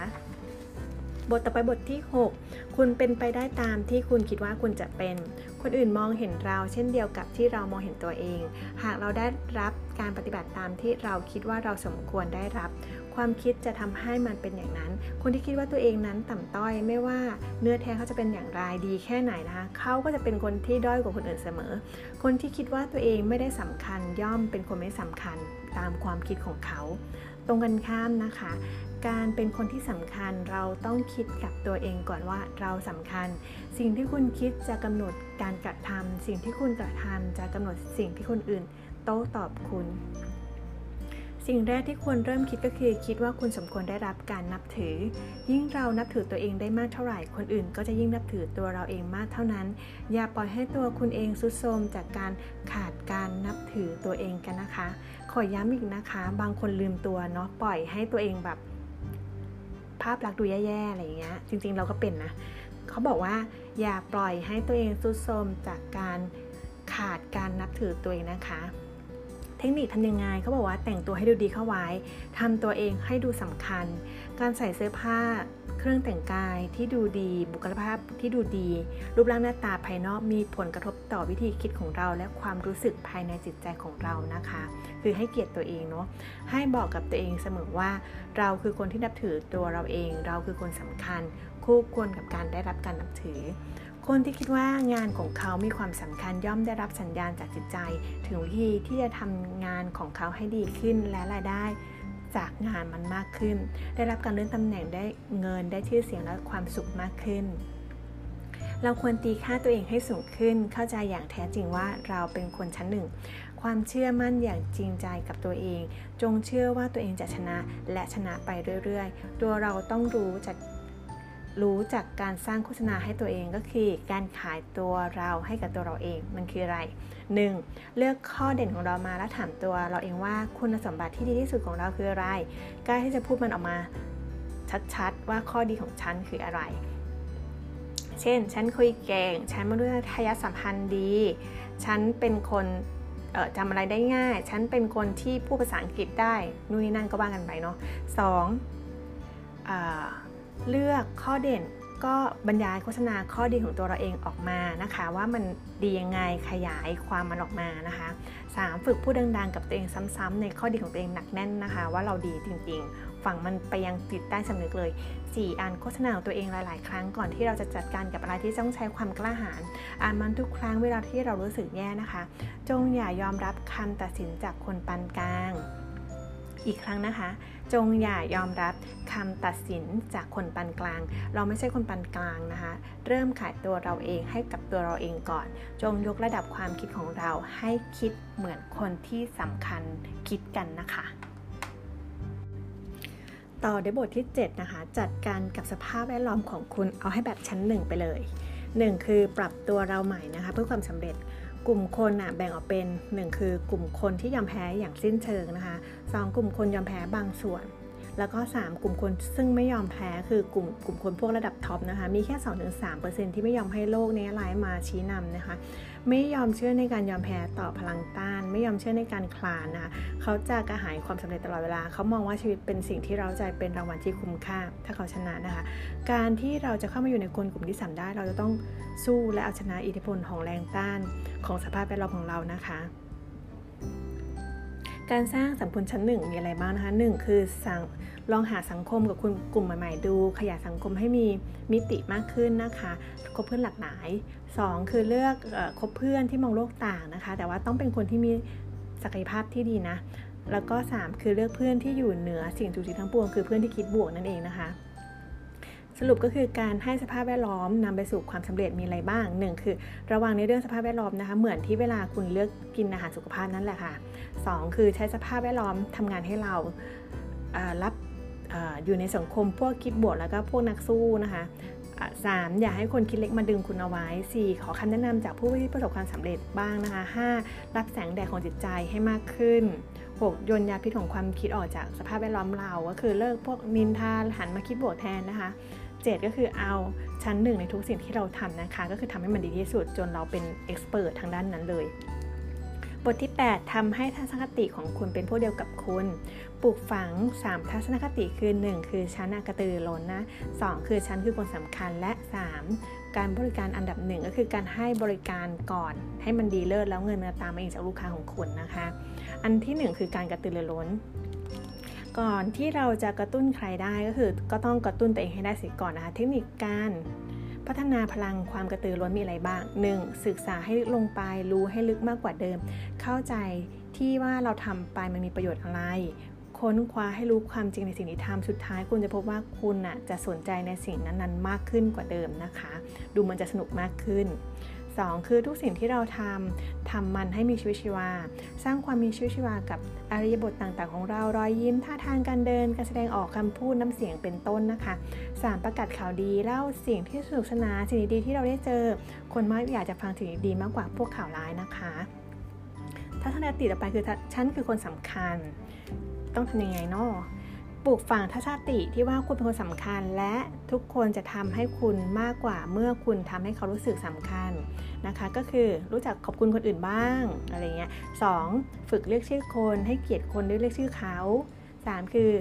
บทต่อไปบทที่ 6 คุณเป็นไปได้ตามที่คุณคิดว่าคุณจะเป็น คนอื่นมองเห็นเราเช่นเดียวกับที่เรามองเห็นตัวเอง หากเราได้รับการปฏิบัติตามที่เราคิดว่าเราสมควรได้รับ ความคิดจะทำให้มันเป็นอย่างนั้น คนที่คิดว่าตัวเองนั้นต่ำต้อยไม่ว่าเนื้อแท้เขาจะเป็นอย่างไรดีแค่ไหนนะคะเขาก็จะเป็นคนที่ด้อยกว่าคนอื่นเสมอ คนที่คิดว่าตัวเองไม่ได้สำคัญย่อมเป็นคนไม่สำคัญตามความคิดของเขา ตรงกันข้ามนะคะ การเป็นคนที่สำคัญเราต้องคิดกับตัวเองก่อนว่าเราสำคัญ สิ่งที่คุณคิดจะกำหนดการกระทำสิ่งที่คุณกระทำจะกำหนดสิ่งที่คนอื่นโต้ตอบคุณ สิ่งแรกที่ควรเริ่มคิดก็คือ คิดว่าคุณสมควรได้รับการนับถือ ยิ่งเรานับถือตัวเองได้มากเท่าไหร่ คนอื่นก็จะยิ่งนับถือตัวเราเองมากเท่านั้น อย่าปล่อยให้ตัวคุณเองสุดโทมจากการขาดการนับถือตัวเองกันนะคะ ขอย้ำอีกนะคะ บางคนลืมตัวเนาะปล่อยให้ตัวเองแบบ ภาพลักษณ์ดูแย่ๆอะไรอย่างเงี้ยจริง ๆ เราก็เป็นนะเขาบอกว่า อย่าปล่อยให้ตัวเองสุดโทมจากการขาดการนับถือตัวเองนะคะ ทคนิคทำยังไงเขาบอกว่าแต่งตัวให้ดูดีเข้าไว้ทำตัวเองให้ดูสำคัญ การใส่เสื้อผ้าเครื่องแต่งกายที่ดูดี บุคลิกภาพที่ดูดี รูปร่างหน้าตาภายนอกมีผลกระทบต่อวิธีคิดของเรา และความรู้สึกภายในจิตใจของเรานะคะ คือให้เกียรติตัวเองเนาะให้บอกกับตัวเองเสมอว่า เราคือคนที่นับถือตัวเราเอง เราคือคนสำคัญ คู่ควรกับการได้รับการนับถือ คนที่คิดว่างานของเขามีความสำคัญย่อมได้รับสัญญาณจากจิตใจ ถึงวิธีที่จะทำงานของเขาให้ดีขึ้นและรายได้จากงานมันมากขึ้น ได้รับการเลื่อนตำแหน่งได้เงินได้ชื่อเสียงและความสุขมากขึ้น เราควรตีค่าตัวเองให้สูงขึ้น เข้าใจอย่างแท้จริงว่าเราเป็นคนชั้นหนึ่ง ความเชื่อมั่นอย่างจริงใจกับตัวเอง จงเชื่อว่าตัวเองจะชนะและชนะไปเรื่อยๆ ตัวเราต้องรู้จัก รู้จากการสร้างโฆษณาให้ตัวเองก็คือ การขายตัวเราให้กับตัวเราเองมันคืออะไร 1. เลือกข้อเด่นของเรามาแล้วถามตัวเราเองว่าคุณสมบัติที่ดีที่สุดของเราคืออะไรกล้าที่จะพูดมันออกมาชัดๆ ว่าข้อดีของฉันคืออะไร เช่น ฉันคุยเก่ง ฉันมนุษยสัมพันธ์ดี ฉันเป็นคนจำอะไรได้ง่าย ฉันเป็นคนที่พูดภาษาอังกฤษได้ นู่นนี่นั่นก็ว่ากันไปเนาะสอง เลือกข้อเด่นก็บรรยายโฆษณาข้อดีของตัวเราเองออกมานะคะ ว่ามันดียังไงขยายความมันออกมานะคะ 3. ฝึกพูดดังๆ กับตัวเองซ้ำๆในข้อดีของตัวเองหนักแน่นนะคะ ว่าเราดีจริงๆ ฝังมันไปยังจิตใต้สำนึกเลย 4. อ่านโฆษณาของตัวเองหลาย ๆ ครั้งก่อนที่เราจะจัดการกับอะไรที่ต้องใช้ความกล้าหาญอ่านมันทุกครั้งเวลาที่เรารู้สึกแย่นะคะ จงอย่ายอมรับคำตัดสินจากคนปานกลาง อีกครั้งนะคะ จงอย่ายอมรับคำตัดสินจากคนปานกลาง เราไม่ใช่คนปานกลางนะคะ เริ่มขายตัวเราเองให้กับตัวเราเองก่อน จงยกระดับความคิดของเราให้คิดเหมือนคนที่สำคัญคิดกันนะคะต่อในบทที่ 7 นะคะ จัดการกับสภาพแวดล้อมของคุณเอาให้แบบชั้นหนึ่งไปเลย 1 คือปรับตัวเราใหม่นะคะ เพื่อความสำเร็จ กลุ่มคนนะแบ่งออกเป็น 1 คือกลุ่มคนที่ยอมแพ้อย่างสิ้นเชิงนะคะ 2 กลุ่มคนยอมแพ้บางส่วน แล้วก็ 3 กลุ่มคนซึ่งไม่ยอมแพ้คือกลุ่มกลุ่มคนพวกระดับท็อปนะคะ มีแค่ 2-3%ที่ไม่ยอมให้โลกนี้ร้ายมาชี้นำนะคะ ไม่ยอมเชื่อในการยอมแพ้ต่อพลังต้าน ไม่ยอมเชื่อในการคลานนะเขาจะกระหายความสำเร็จตลอดเวลา เขามองว่าชีวิตเป็นสิ่งที่เราใจเป็นรางวัลที่คุ้มค่า ถ้าเขาชนะนะคะ การที่เราจะเข้ามาอยู่ในคนกลุ่มที่สาได้ เราจะต้องสู้และเอาชนะอิทธิพลของแรงต้าน ของสภาพแวดล้อมของเรานะคะการสร้างสังคมชั้นหนึ่งมีอะไรบ้างนะคะหนึ่งคือสัง ลองหาสังคมกับคุณกลุ่มใหม่ๆดู ขยายสังคมให้มีมิติมากขึ้นนะคะคบเพื่อนหลากหลาย 2 คือเลือกคบเพื่อนที่มองโลกต่างนะคะ แต่ว่าต้องเป็นคนที่มีศักยภาพที่ดีนะ แล้วก็ 3 คือเลือกเพื่อนที่อยู่เหนือสิ่งทุกสิ่งทั้งปวง คือเพื่อนที่คิดบวกนั่นเองนะคะสรุปก็คือการให้สภาพแวดล้อมนำไปสู่ความสำเร็จมีอะไรบ้าง 1 คือ ระวังในเรื่องสภาพแวดล้อมนะคะ เหมือนที่เวลาคุณเลือกกินอาหารสุขภาพนั่นแหละค่ะ 2 คือใช้สภาพแวดล้อมทำงานให้เรารับ อยู่ในสังคมพวกคิดบวกแล้วก็พวกนักสู้นะคะสามอย่าให้คนคิดเล็กมาดึงคุณเอาไว้ 4. ขอคำแนะนำจากผู้ที่ประสบความสำเร็จบ้างนะคะ 5. รับแสงแดดของจิตใจให้มากขึ้น 6. โยนยาพิษของความคิดออกจากสภาพแวดล้อมเรา ก็คือเลิกพวกนินทาหันมาคิดบวกแทนนะคะ7ก็คือเอาชั้นหนึ่งในทุกสิ่งที่เราทำนะคะ ก็คือทำให้มันดีที่สุดจนเราเป็นเอ็กซ์เพรสทางด้านนั้นเลยบทที่ 8ทำให้ทัศนคติของคุณเป็นพวกเดียวกับคุณ ปลูกฝัง 3 ทัศนคติคือ 1 คือชั้นกระตือร้นนะ 2 คือชั้นคือคนสำคัญและ 3 การบริการอันดับหนึ่งก็คือการให้บริการก่อน ให้มันดีเลิศแล้วเงินมาตามมาเองจากลูกค้าของคุณนะคะ อันที่ 1 คือการกระตือรือร้นก่อนที่เราจะกระตุ้นใครได้ก็คือ ก็ต้องกระตุ้นตัวเองให้ได้สิก่อนนะคะ เทคนิคการพัฒนาพลังความกระตือร้นมีอะไรบ้าง 1. ศึกษาให้ลึกลงไป รู้ให้ลึกมากกว่าเดิม เข้าใจที่ว่าเราทำไปมันมีประโยชน์อะไร ค้นคว้าให้รู้ความจริงในสิ่งที่ทำสุดท้ายคุณจะพบว่าคุณน่ะจะสนใจในสิ่งนั้นๆ มากขึ้นกว่าเดิมนะคะ ดูมันจะสนุกมากขึ้น 2 คือทุกสิ่งที่เราทำทำมันให้มีชีวิตชีวา สร้างความมีชีวิตชีวากับอริยบทต่างๆ ของเรารอยยิ้มท่าทางการเดิน การแสดงออกคำพูดน้ำเสียงเป็นต้นนะคะ 3. ประกาศข่าวดีเล่าสิ่งที่สนุกสนานสิ่งดีๆที่เราได้เจอ คนมากอยากจะฟังสิ่งดีมากกว่าพวกข่าวร้ายนะคะ ทัศนคติต่อไปคือฉันคือคนสำคัญ ต้องทำยังไงเนาะปลูกฝังทัศนคติที่ว่าคุณเป็นคนสำคัญ และทุกคนจะทำให้คุณมากกว่าเมื่อคุณทำให้เขารู้สึกสำคัญนะคะ ก็คือรู้จักขอบคุณคนอื่นบ้างอะไรเงี้ยสฝึกเรียกชื่อคนให้เกียรติคนด้วยเรียกชื่อเขา 3 คือ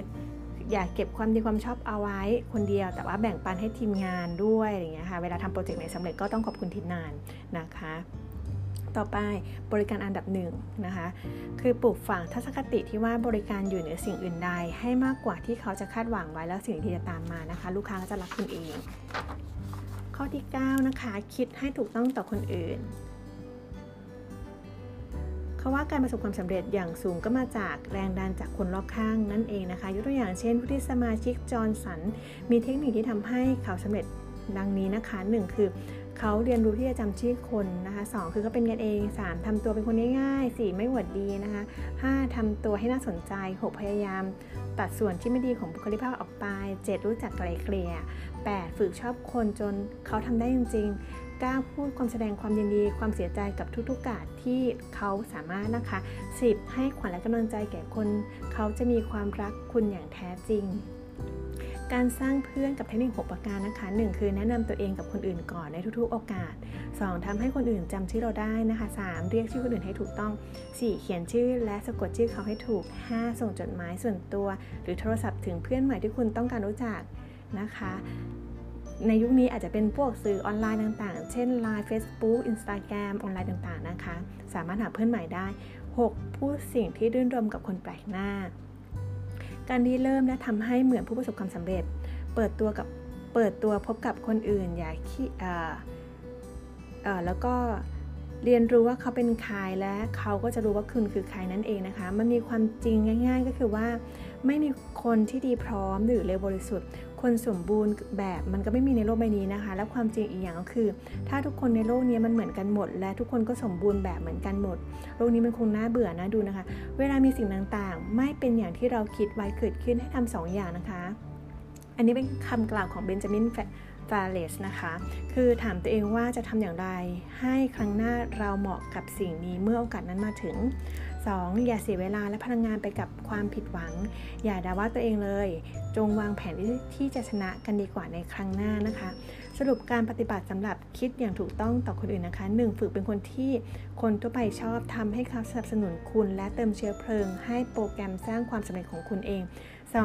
อย่าเก็บความดีความชอบเอาไว้คนเดียว แต่ว่าแบ่งปันให้ทีมงานด้วยอะไรเงี้ยค่ะเวลาทำโปรเจกต์ไหนสำเร็จก็ต้องขอบคุณทีมงานนะคะ ต่อไปบริการอันดับหนึ่งนะคะ คือปลูกฝังทัศนคติที่ว่าบริการอยู่เหนือสิ่งอื่นใด ให้มากกว่าที่เขาจะคาดหวังไว้แล้วสิ่งที่จะตามมานะคะ ลูกค้าก็จะรักคุณเอง ข้อที่ 9 นะคะ คิดให้ถูกต้องต่อคนอื่นเขาว่าการประสบความสำเร็จอย่างสูงก็มาจากแรงดันจากคนรอบข้างนั่นเองนะคะ ยกตัวอย่างเช่นผู้ที่สมาชิกจอร์นสัน มีเทคนิคที่ทำให้เขาสำเร็จดังนี้นะคะ 1 คือ เขาเรียนรู้ที่จะจำชื่อคนนะคะ2คือเขาเป็นกันเอง 3ทำตัวเป็นคนง่ายๆ 4 ไม่หวดดีนะคะ5ทำตัวให้น่าสนใจ 6 พยายาม ตัดส่วนที่ไม่ดีของบุคลิกภาพออกไป 7 รู้จักไกลเกลี่ย 8 ฝึกชอบคนจนเขาทำได้จริงๆ9พูดความแสดงความยินดี ความเสียใจกับทุกๆกาสที่เขาสามารถนะคะ 10 ให้ขวัญและกำลังใจแก่คน เขาจะมีความรักคุณอย่างแท้จริง การสร้างเพื่อนกับเทคนิค 6 ประการนะคะ 1 คือแนะนำตัวเองกับคนอื่นก่อนในทุกๆ โอกาส 2. ทำให้คนอื่นจำชื่อเราได้นะคะ 3. เรียกชื่อคนอื่นให้ถูกต้อง 4. เขียนชื่อและสะกดชื่อเขาให้ถูก 5. ส่งจดหมายส่วนตัว หรือโทรศัพท์ถึงเพื่อนใหม่ที่คุณต้องการรู้จักนะคะ ในยุคนี้อาจจะเป็นพวกสื่อออนไลน์ต่างๆ เช่น Line Facebook Instagram ออนไลน์ต่างๆนะคะ สามารถหาเพื่อนใหม่ได้ 6. พูดสิ่งที่รื่นรมกับคนแปลกหน้า การที่เริ่มและทำให้เหมือนผู้ประสบความสำเร็จ เปิดตัวกับเปิดตัวพบกับคนอื่น อย่าขี้อ่าอ่าแล้วก็เรียนรู้ว่าเขาเป็นใครและเขาก็จะรู้ว่าคุณคือใครนั่นเองนะคะ มันมีความจริงง่าย ๆ ก็คือว่า ไม่มีคนที่ดีพร้อมหรือเลวบริสุทธิ์ คนสมบูรณ์แบบมันก็ไม่มีในโลกใบนี้นะคะ และความจริงอีกอย่างก็คือ ถ้าทุกคนในโลกนี้มันเหมือนกันหมด และทุกคนก็สมบูรณ์แบบเหมือนกันหมด โลกนี้มันคงน่าเบื่อนะดูนะคะ เวลามีสิ่งต่างๆ ไม่เป็นอย่างที่เราคิดไว้เกิดขึ้นให้ทำสองอย่างนะคะ อันนี้เป็นคำกล่าวของเบนจามินฟาเลสนะคะ คือถามตัวเองว่าจะทำอย่างไร ให้ครั้งหน้าเราเหมาะกับสิ่งนี้เมื่อโอกาสนั้นมาถึง 2. อย่าเสียเวลาและพลังงานไปกับความผิดหวัง อย่าด่าว่าตัวเองเลย จงวางแผนที่จะชนะกันดีกว่าในครั้งหน้านะคะ สรุปการปฏิบัติสำหรับคิดอย่างถูกต้องต่อคนอื่นนะคะ 1. ฝึกเป็นคนที่คนทั่วไปชอบทำให้เขาสนับสนุนคุณ และเติมเชื้อเพลิง ให้โปรแกรมสร้างความสำเร็จของคุณเอง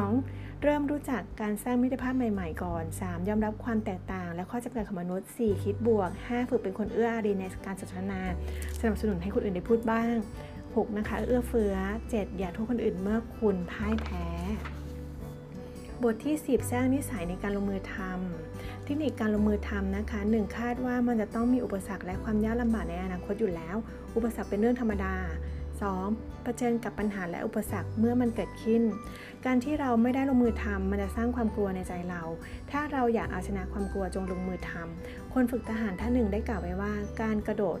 2. เริ่มรู้จักการสร้างมิตรภาพใหม่ ๆ ก่อน 3. ยอมรับความแตกต่าง และข้อจำกัดของมนุษย์ 4. คิดบวก 5. ฝึกเป็นคนเอื้ออารีในการสนทนา สนับสนุนให้คนอื่นได้พูดบ้าง 6. นะคะ เอื้อเฟื้อ 7. อย่าโทษคนอื่นเมื่อคุณพ่ายแพ้ บทที่ 10 สร้างนิสัยในการลงมือทำเทคนิคการลงมือทำนะคะ 1. คาดว่ามันจะต้องมีอุปสรรคและความยากลำบากในอนาคตอยู่แล้ว อุปสรรคเป็นเรื่องธรรมดา 2. เผชิญกับปัญหาและอุปสรรคเมื่อมันเกิดขึ้น การที่เราไม่ได้ลงมือทำมันจะสร้างความกลัวในใจเรา ถ้าเราอยากเอาชนะความกลัวจงลงมือทำคนฝึกทหารท่านหนึ่งได้กล่าวไว้ว่า การกระโดด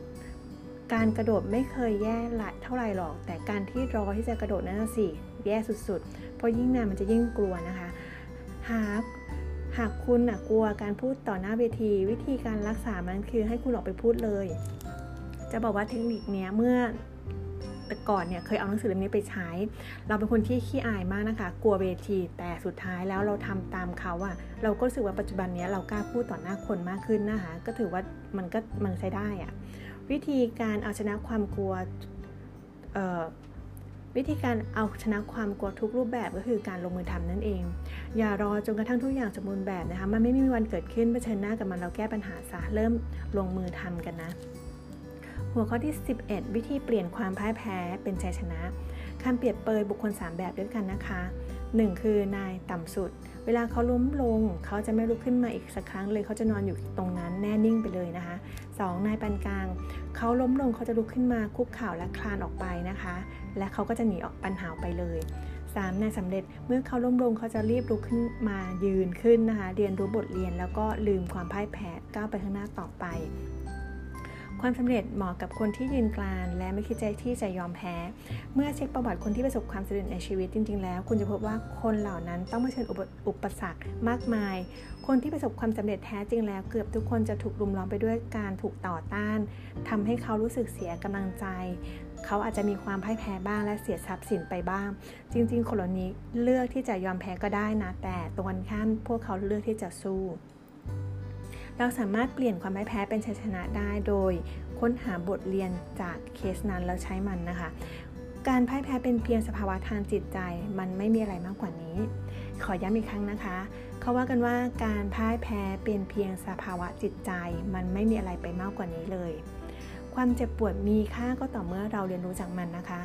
การกระโดดไม่เคยแย่หละเท่าไหร่หรอก แต่การที่รอที่จะกระโดดนั่นสิแย่สุดๆ เพราะยิ่งนานมันจะยิ่งกลัวนะคะ หากหากคุณนะกลัวการพูดต่อหน้าเวที วิธีการรักษามันคือให้คุณออกไปพูดเลย จะบอกว่าเทคนิคนี้เมื่อแต่ก่อนเนี่ยเคยเอาหนังสือเล่มนี้ไปใช้ เราเป็นคนที่ขี้อายมากนะคะ กลัวเวที แต่สุดท้ายแล้วเราทำตามเขาอะเราก็รู้สึกว่าปัจจุบันนี้เรากล้าพูดต่อหน้าคนมากขึ้นนะคะ ก็ถือว่ามันก็มันใช้ได้อะ วิธีการเอาชนะความกลัววิธีการเอาชนะความกลัวทุกรูปแบบก็คือการลงมือทำนั่นเอง อย่ารอจนกระทั่งทุกอย่างสมบูรณ์แบบนะคะ มันไม่มีวันเกิดขึ้นเผชิญหน้ากับมันเราแก้ปัญหาซะเริ่มลงมือทำกันนะ หัวข้อที่ 11 วิธีเปลี่ยนความพ่ายแพ้เป็นชัยชนะคำเปรียบเปยบุคคล 3 แบบด้วยกันนะคะ 1 คือนายต่ำสุด วลาเขาล้มลงเขาจะไม่ลุกขึ้นมาอีกสักครั้งเลยเขาจะนอนอยู่ตรงนั้นแน่นิ่งไปเลยนะคะ 2. นายปานกลางเขาล้มลงเขาจะลุกขึ้นมาคุกเข่าและคลานออกไปนะคะ และเขาก็จะหนีออกปัญหาไปเลย 3. นายสำเร็จเมื่อเขาล้มลงเขาจะรีบลุกขึ้นมายืนขึ้นนะคะ เรียนรู้บทเรียนแล้วก็ลืมความพ่ายแพ้ก้าวไปข้างหน้าต่อไป ความสำเร็จเหมาะกับคนที่ยืนกลานและไม่คิดใจที่จะยอมแพ้ เมื่อเช็คประวัติคนที่ประสบความสำเร็จในชีวิตจริง ๆ แล้ว คุณจะพบว่าคนเหล่านั้นต้องเผชิญอุปสรรคมากมาย คนที่ประสบความสำเร็จแท้จริงแล้ว เกือบทุกคนจะถูกรุมล้อมไปด้วยการถูกต่อต้านทำให้เขารู้สึกเสียกำลังใจ เขาอาจจะมีความพ่ายแพ้บ้างและเสียทรัพย์สินไปบ้าง จริง ๆ คนเหล่านี้เลือกที่จะยอมแพ้ก็ได้นะแต่ตรงกันข้ามพวกเขาเลือกที่จะสู้ เราสามารถเปลี่ยนความพ่ายแพ้เป็นชัยชนะได้โดยค้นหาบทเรียนจากเคสนั้นแล้วใช้มันนะคะ การพ่ายแพ้เป็นเพียงสภาวะทางจิตใจ มันไม่มีอะไรมากกว่านี้ ขอย้ำอีกครั้งนะคะ เขาว่ากันว่าการพ่ายแพ้เป็นเพียงสภาวะจิตใจ มันไม่มีอะไรไปมากกว่านี้เลย ความเจ็บปวดมีค่าก็ต่อเมื่อเราเรียนรู้จากมันนะคะ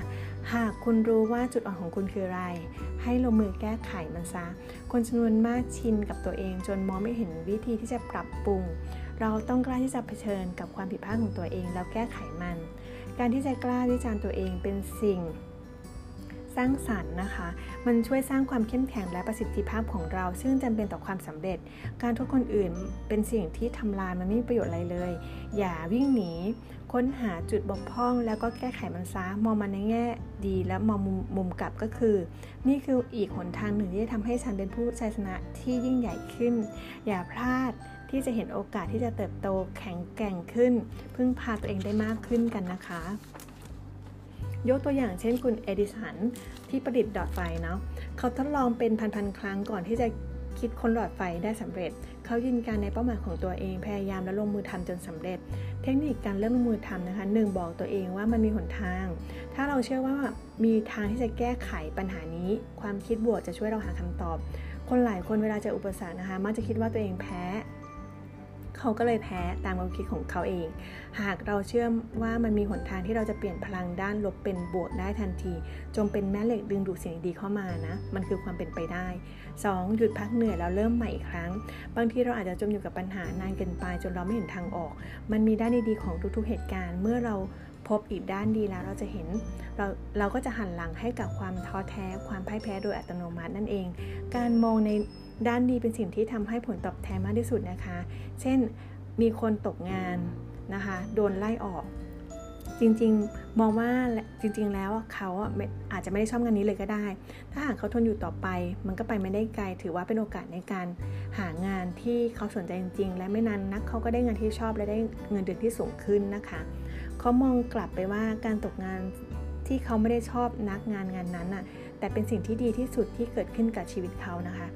หากคุณรู้ว่าจุดอ่อนของคุณคืออะไร ให้ลงมือแก้ไขมันซะ คนจำนวนมากชินกับตัวเองจนมองไม่เห็นวิธีที่จะปรับปรุง เราต้องกล้าที่จะเผชิญกับความผิดพลาดของตัวเองแล้วแก้ไขมัน การที่จะกล้าวิจารณ์ตัวเองเป็นสิ่งสร้างสรรค์นะคะ มันช่วยสร้างความเข้มแข็งและประสิทธิภาพของเรา ซึ่งจำเป็นต่อความสำเร็จ การโทษคนอื่นเป็นสิ่งที่ทำลายมันไม่มีประโยชน์อะไรเลย อย่าวิ่งหนี ค้นหาจุดบกพร่องแล้วก็แก้ไขมันซะมองมันในแง่ดีและมองมุมมุมกลับก็คือ นี่คืออีกหนทางหนึ่งที่จะทำให้ฉันเป็นผู้ชัยชนะที่ยิ่งใหญ่ขึ้น อย่าพลาดที่จะเห็นโอกาสที่จะเติบโตแข็งแกร่งขึ้น พึ่งพาตัวเองได้มากขึ้นกันนะคะ ยกตัวอย่างเช่นคุณเอดิสันที่ประดิษฐ์หลอดไฟเนาะเขาทดลองเป็นพันๆครั้งก่อนที่จะ คิดค้นหลอดไฟได้สำเร็จ เขายืนการในเป้าหมายของตัวเอง พยายามและลงมือทำจนสำเร็จ เทคนิคการเริ่มลงมือทำนะคะหนึ่งบอกตัวเองว่ามันมีหนทาง ถ้าเราเชื่อว่ามีทางที่จะแก้ไขปัญหานี้ ความคิดบวกจะช่วยเราหาคำตอบ คนหลายคนเวลาเจออุปสรรคนะคะ มักจะคิดว่าตัวเองแพ้ เขาก็เลยแพ้ตามความคิดของเขาเอง หากเราเชื่อว่ามันมีหนทางที่เราจะเปลี่ยนพลังด้านลบเป็นบวกได้ทันที จงเป็นแม่เหล็กดึงดูดสิ่งดีเข้ามานะ มันคือความเป็นไปได้ 2. หยุดพักเหนื่อยแล้วเริ่มใหม่อีกครั้ง บางทีเราอาจจะจมอยู่กับปัญหานานเกินไปจนเราไม่เห็นทางออก มันมีด้านดีๆของทุกๆเหตุการณ์ เมื่อเราพบอีกด้านดีแล้วเราจะเห็นเราเราก็จะหันหลังให้กับความท้อแท้ ความพ่ายแพ้โดยอัตโนมัตินั่นเอง การมองใน ด้านดีเป็นสิ่งที่ทำให้ผลตอบแทนมากที่สุดนะคะ เช่นมีคนตกงานนะคะ โดนไล่ออก จริงๆมองว่าจริง ๆ แล้วเขาอาจจะไม่ได้ชอบงานนี้เลยก็ได้ ถ้าหากเขาทนอยู่ต่อไป มันก็ไปไม่ได้ไกล ถือว่าเป็นโอกาสในการหางานที่เขาสนใจจริง ๆ และไม่นานนักเขาก็ได้งานที่ชอบและได้เงินเดือนที่สูงขึ้นนะคะเขามองกลับไปว่าการตกงานที่เขาไม่ได้ชอบนักงานงานนั้นน่ะแต่เป็นสิ่งที่ดีที่สุดที่เกิดขึ้นกับชีวิตเขานะคะ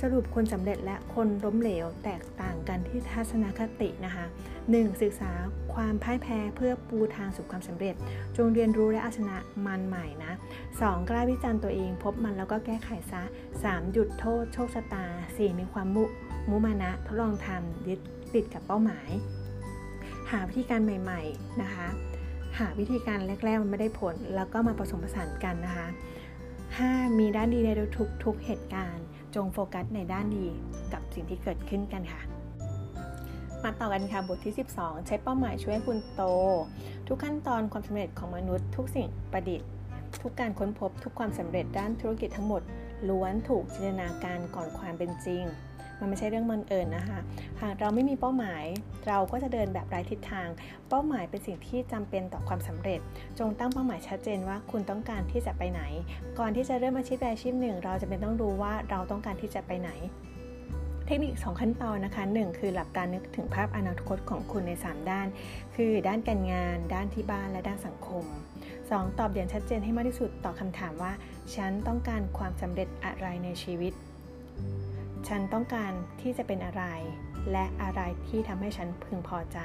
สรุปคนสำเร็จและคนล้มเหลวแตกต่างกันที่ทัศนคตินะคะ 1. ศึกษาความพ่ายแพ้เพื่อปูทางสู่ความสำเร็จ จงเรียนรู้และเอาชนะมันใหม่นะ 2. กล้าวิจารณ์ตัวเอง พบมันแล้วก็แก้ไขซะ 3. หยุดโทษโชคชะตา 4. มีความมุมุมานะทดลองทำยึดติดกับเป้าหมาย หาวิธีการใหม่ๆนะคะ หาวิธีการแรกๆมันไม่ได้ผล แล้วก็มาผสมผสานกันนะคะ 5. มีด้านดีในทุกๆเหตุการณ์ จงโฟกัสในด้านดีกับสิ่งที่เกิดขึ้นกันค่ะ มาต่อกันค่ะบทที่ 12 ใช้เป้าหมายช่วยคุณโต ทุกขั้นตอนความสำเร็จของมนุษย์ ทุกสิ่งประดิษฐ์ ทุกการค้นพบทุกความสำเร็จด้านธุรกิจทั้งหมดล้วนถูกจินตนาการก่อนความเป็นจริง มันไม่ใช่เรื่องบังเอิญนะคะ หากเราไม่มีเป้าหมาย เราก็จะเดินแบบไร้ทิศทาง เป้าหมายเป็นสิ่งที่จำเป็นต่อความสำเร็จ จงตั้งเป้าหมายชัดเจนว่าคุณต้องการที่จะไปไหน ก่อนที่จะเริ่มอาชีพใดอาชีพหนึ่ง เราจะเป็นต้องรู้ว่าเราต้องการที่จะไปไหนเทคนิค 2 ขั้นตอนนะคะ 1 คือหลับตานึกถึงภาพอนาคตของคุณใน 3 ด้าน คือด้านการงาน ด้านที่บ้านและด้านสังคม 2. ตอบอย่างชัดเจนให้มากที่สุดต่อคำถามว่า ฉันต้องการความสำเร็จอะไรในชีวิต ฉันต้องการที่จะเป็นอะไร และอะไรที่ทำให้ฉันพึงพอใจ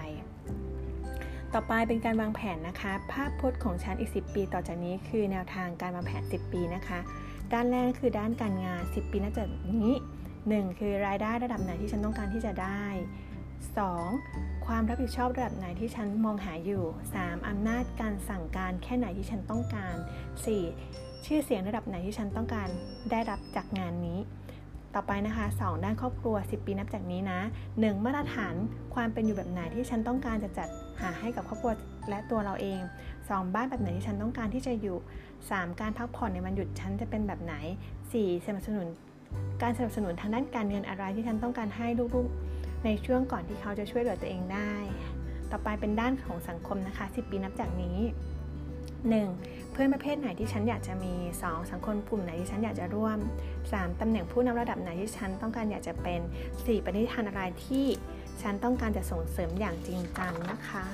ต่อไปเป็นการวางแผนนะคะ ภาพพจน์ของฉันอีก 10 ปีต่อจากนี้คือแนวทางการวางแผน 10 ปีนะคะ ด้านแรกคือด้านการงาน 10 ปีนับจากนี้ 1. คือรายได้ระดับไหนที่ฉันต้องการที่จะได้ 2. ความรับผิดชอบระดับไหนที่ฉันมองหาอยู่ 3. อำนาจการสั่งการแค่ไหนที่ฉันต้องการ 4. ชื่อเสียงระดับไหนที่ฉันต้องการได้รับจากงานนี้ ต่อไปนะคะ 2 ด้านครอบครัว 10 ปีนับจากนี้นะ 1. มาตรฐานความเป็นอยู่แบบไหนที่ฉันต้องการจะจัดหาให้กับครอบครัวและตัวเราเอง 2. บ้านแบบไหนที่ฉันต้องการที่จะอยู่ 3. การพักผ่อนในวันหยุดฉันจะเป็นแบบไหน 4. สนับสนุน การสนับสนุนทางด้านการเงินอะไรที่ฉันต้องการให้ลูกๆ ในช่วงก่อนที่เขาจะช่วยเหลือตัวเองได้ ต่อไปเป็นด้านของสังคมนะคะ 10 ปีนับจากนี้ 1. เพื่อนประเภทไหนที่ฉันอยากจะมี 2. สังคมกลุ่มไหนที่ฉันอยากจะร่วม 3. ตำแหน่งผู้นำระดับไหนที่ฉันต้องการอยากจะเป็น 4. ปณิธานอะไรที่ฉันต้องการจะส่งเสริมอย่างจริงจังนะคะ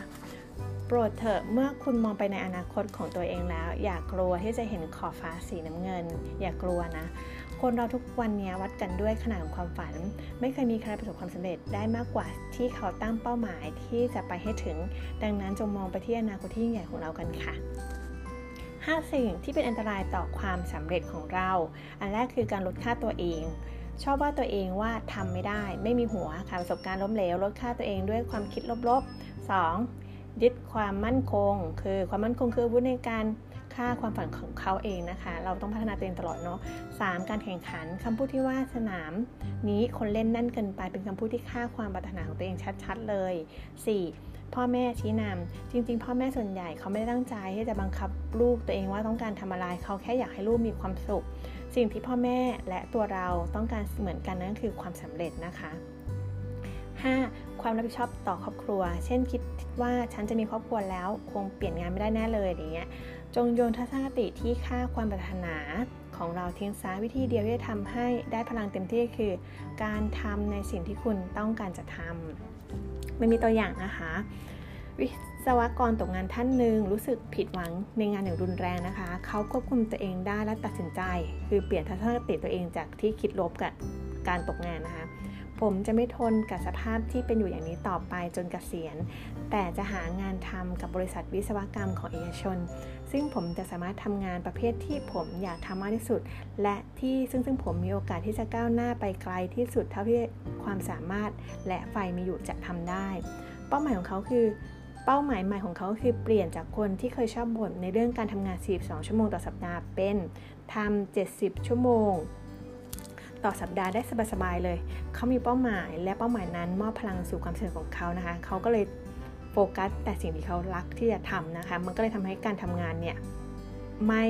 โปรดเถอะเมื่อคุณมองไปในอนาคตของตัวเองแล้ว อย่ากกลัวที่จะเห็นขอบฟ้าสีน้ำเงิน อย่ากลัวนะ คนเราทุกวันนี้วัดกันด้วยขนาดของความฝัน ไม่เคยมีใครประสบความสำเร็จได้มากกว่าที่เขาตั้งเป้าหมายที่จะไปให้ถึง ดังนั้นจงมองไปที่อนาคตที่ยิ่งใหญ่ของเรากันค่ะ5สิ่งที่เป็นอันตรายต่อความสำเร็จของเรา อันแรกคือการลดค่าตัวเอง ชอบว่าตัวเองว่าทำไม่ได้ ไม่มีหัวค่ะประสบการณ์ล้มเหลวลดค่าตัวเองด้วยความคิดลบๆ 2. ยึดความมั่นคง คือความมั่นคงคืออาวุธในการ ค่าความฝันของเขาเองนะคะ เราต้องพัฒนาตัวเองตลอดเนาะ 3. การแข่งขันคำพูดที่ว่าสนามนี้คนเล่นแน่นเกินไปเป็นคำพูดที่ค่าความปรารถนาของตัวเองชัด ๆ เลย 4. พ่อแม่ชี้นำจริง ๆ พ่อแม่ส่วนใหญ่เขาไม่ได้ตั้งใจที่จะบังคับลูกตัวเองว่าต้องการทำอะไรเขาแค่อยากให้ลูกมีความสุข สิ่งที่พ่อแม่และตัวเราต้องการเหมือนกันนั่นคือความสำเร็จนะคะ 5. ความรับผิดชอบต่อครอบครัว เช่นคิดว่าฉันจะมีครอบครัวแล้วคงเปลี่ยนงานไม่ได้แน่เลยอย่างเงี้ยจงโยนทัศนคติที่ค่าความปรารถนาของเราทิ้งซ้าวิธีเดียวที่จะทำให้ได้พลังเต็มที่คือ การทำในสิ่งที่คุณต้องการจะทำไม่มีตัวอย่างนะคะ วิศวกรตกงานท่านหนึ่งรู้สึกผิดหวังในงานอย่างรุนแรงนะคะ เขาควบคุมตัวเองได้และตัดสินใจ คือเปลี่ยนทัศนคติตัวเองจากที่คิดลบกับการตกงานนะคะ ผมจะไม่ทนกับสภาพที่เป็นอยู่อย่างนี้ต่อไปจนกเกษียณ แต่จะหางานทำกับบริษัทวิศวกรรมของเอกชน ซึ่งผมจะสามารถทำงานประเภทที่ผมอยากทำมากที่สุด และที่ซึ่งซึ่งผมมีโอกาสที่จะก้าวหน้าไปไกลที่สุดเท่าที่ความสามารถและไฟมีอยู่จะทำได้ เป้าหมายของเขาคือเป้าหมายใหม่ของเขาคือเปลี่ยนจากคนที่เคยชอบบ่นในเรื่องการทำงาน 42 ชั่วโมงต่อสัปดาห์เป็นทำ70 ชั่วโมง ต่อสัปดาห์ได้สบายๆเลย เขามีเป้าหมายและเป้าหมายนั้นมอบพลังสู่ความสำเร็จของเขานะคะ เขาก็เลยโฟกัสแต่สิ่งที่เขารักที่จะทำนะคะ มันก็เลยทำให้การทำงานเนี่ยไม่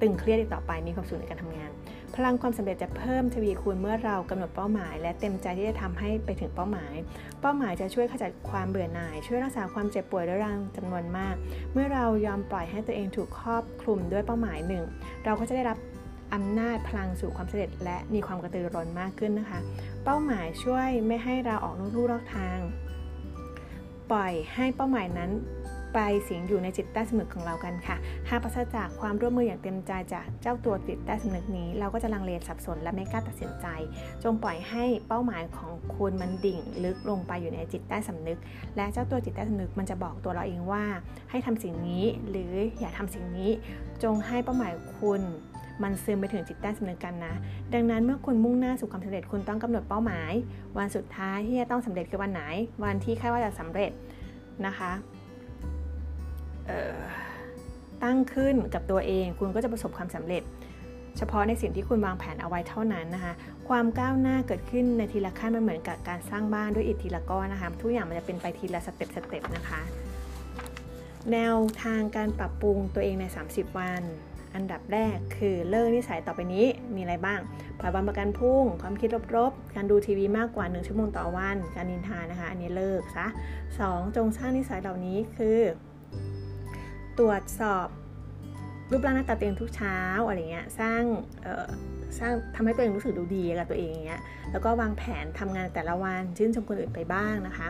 ตึงเครียดอีกต่อไป มีความสุขในการทำงาน พลังความสำเร็จจะเพิ่มทวีคูณเมื่อเรากำหนดเป้าหมาย และเต็มใจที่จะทำให้ไปถึงเป้าหมาย เป้าหมายจะช่วยขจัดความเบื่อหน่าย ช่วยรักษาความเจ็บป่วยด้วยรังจำนวนมาก เมื่อเรายอมปล่อยให้ตัวเองถูกครอบคลุมด้วยเป้าหมายหนึ่ง เราก็จะได้รับ อำนาจพลังสู่ความสำเร็จ และมีความกระตือรือร้นมากขึ้นนะคะ เป้าหมายช่วยไม่ให้เราออกนอกลู่นอกทาง ปล่อยให้เป้าหมายนั้นไปสิงอยู่ในจิตใต้สำนึกของเรากันค่ะ หากปราศจากความร่วมมืออย่างเต็มใจจากเจ้าตัวจิตใต้สำนึกนี้ เราก็จะลังเลสับสนและไม่กล้าตัดสินใจ จงปล่อยให้เป้าหมายของคุณมันดิ่งลึกลงไปอยู่ในจิตใต้สำนึก และเจ้าตัวจิตใต้สำนึกมันจะบอกตัวเราเองว่า ให้ทำสิ่งนี้หรืออย่าทำสิ่งนี้ จงให้เป้าหมายคุณ มันซึมไปถึงจิตใต้สำนึกกันนะ ดังนั้นเมื่อคุณมุ่งหน้าสู่ความสำเร็จคุณต้องกำหนดเป้าหมาย วันสุดท้ายที่จะต้องสำเร็จคือวันไหน วันที่คาดว่าจะสำเร็จนะคะตั้งขึ้นกับตัวเอง คุณก็จะประสบความสำเร็จ เฉพาะในสิ่งที่คุณวางแผนเอาไว้เท่านั้นนะคะ ความก้าวหน้าเกิดขึ้นในทีละขั้นมันเหมือนกับการสร้างบ้านด้วยอิฐทีละก้อนนะคะ ทุกอย่างมันจะเป็นไปทีละ step step นะคะ แนวทางการปรับปรุงตัวเองใน 30 วัน อันดับแรกคือเลิกนิสัยต่อไปนี้มีอะไรบ้างผัดวันประกันพรุ่ง ความคิดลบๆ การดูทีวีมากกว่า 1 ชั่วโมงต่อวัน การนินทานะคะ อันนี้เลิกซะ 2. จงสร้างนิสัยเหล่านี้คือ ตรวจสอบรูปร่างหน้าตาตัวเองทุกเช้าอะไรเงี้ยสร้างสร้างทำให้ตัวเองรู้สึกดูดีกับตัวเองอย่างเงี้ยแล้วก็วางแผนทำงานแต่ละวันชื่นชมคนอื่นไปบ้างนะคะ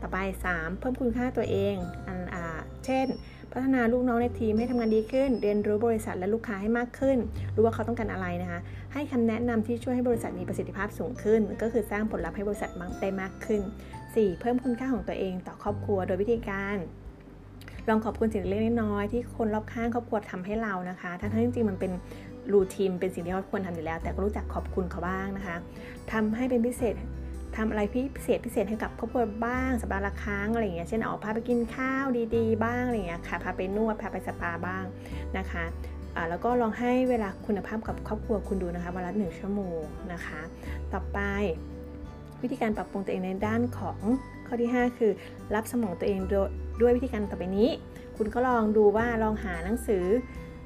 ต่อไป 3. เพิ่มคุณค่าตัวเองอันอ่าเช่น พัฒนาลูกน้องในทีมให้ทำงานดีขึ้น เรียนรู้บริษัทและลูกค้าให้มากขึ้น รู้ว่าเขาต้องการอะไรนะคะ ให้คำแนะนำที่ช่วยให้บริษัทมีประสิทธิภาพสูงขึ้น ก็คือสร้างผลลัพธ์ให้บริษัทได้มากขึ้น 4. เพิ่มคุณค่าของตัวเองต่อครอบครัวโดยวิธีการลองขอบคุณสิ่งเล็กน้อยที่คนรอบข้างครอบครัวทำให้เรานะคะ ทั้งที่จริงๆมันเป็นรูทีนเป็นสิ่งที่เราควรทำอยู่แล้ว แต่ก็รู้จักขอบคุณเขาบ้างนะคะทำให้เป็นพิเศษ ทำอะไรพิเศษพิเศษให้กับครอบครัวบ้างสัปดาห์ละครั้งอะไรเงี้ยเช่นออกพาไปกินข้าวดีๆ บ้างอะไรเงี้ยค่ะพาไปนวดพาไปสปาบ้างนะคะแล้วก็ลองให้เวลาคุณภาพกับครอบครัวคุณดูนะคะวันละหนึ่งชั่วโมงนะคะ ต่อไปวิธีการปรับปรุงตัวเองในด้านของข้อที่ 5 คือ รับสมองตัวเองด้วยวิธีการต่อไปนี้ คุณก็ลองดูว่าลองหาหนังสือ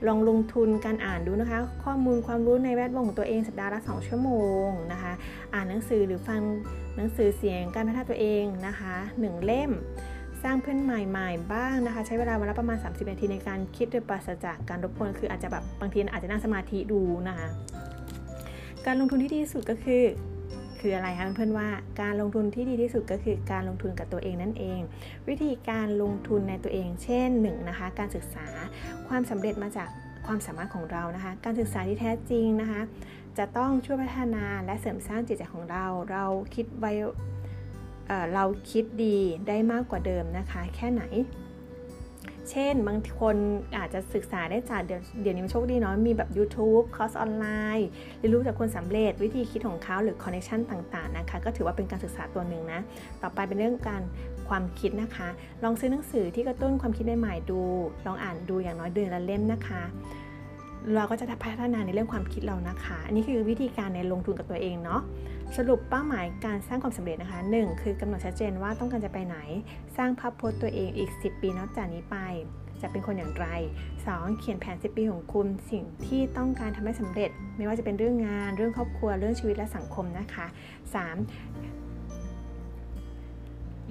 ลองลงทุนการอ่านดูนะคะ ข้อมูลความรู้ในแวดวงของตัวเองสัปดาห์ละ2ชั่วโมงนะคะ อ่านหนังสือหรือฟังหนังสือเสียงการพัฒนาตัวเองนะคะ 1 เล่ม สร้างเพื่อนใหม่ๆบ้างนะคะ ใช้เวลาวันละประมาณ 30 นาทีในการคิดโดยปราศจากการรบกวนคืออาจจะแบบบางทีอาจจะนั่งสมาธิดูนะคะ การลงทุนที่ดีที่สุดก็คือ คืออะไรคะเพื่อนว่าการลงทุนที่ดีที่สุดก็คือการลงทุนกับตัวเองนั่นเอง วิธีการลงทุนในตัวเอง เช่น1นะคะการศึกษาความสำเร็จมาจากความสามารถของเรานะคะ การศึกษาที่แท้จริงนะคะ จะต้องช่วยพัฒนาและเสริมสร้างจิตใจของเรา เราคิดไวเราคิดดีได้มากกว่าเดิมนะคะ แค่ไหน เช่นบางคนอาจจะศึกษาได้จากเดี๋ยวเดี๋ยวนี้มันโชคดีเนาะมีแบบ YouTube คอร์สออนไลน์เรียนรู้จากคนสำเร็จวิธีคิดของเขาหรือ connection ต่างๆนะคะก็ถือว่าเป็นการศึกษาตัวหนึ่งนะ ต่อไปเป็นเรื่องการความคิดนะคะ ลองซื้อหนังสือที่กระตุ้นความคิดใหม่ๆดู ลองอ่านดูอย่างน้อยเดือนละเล่มนะคะ เราก็จะพัฒนาในเรื่องความคิดเรานะคะ อันนี้คือวิธีการในลงทุนกับตัวเองเนาะสรุปเป้าหมายการสร้างความสำเร็จนะคะ 1. คือกำหนดชัดเจนว่าต้องการจะไปไหน สร้างภาพพจน์ตัวเองอีก 10 ปีนับจากนี้ไป จะเป็นคนอย่างไร 2. เขียนแผน 10 ปีของคุณสิ่งที่ต้องการทำให้สำเร็จ ไม่ว่าจะเป็นเรื่องงาน เรื่องครอบครัว เรื่องชีวิตและสังคมนะคะ 3.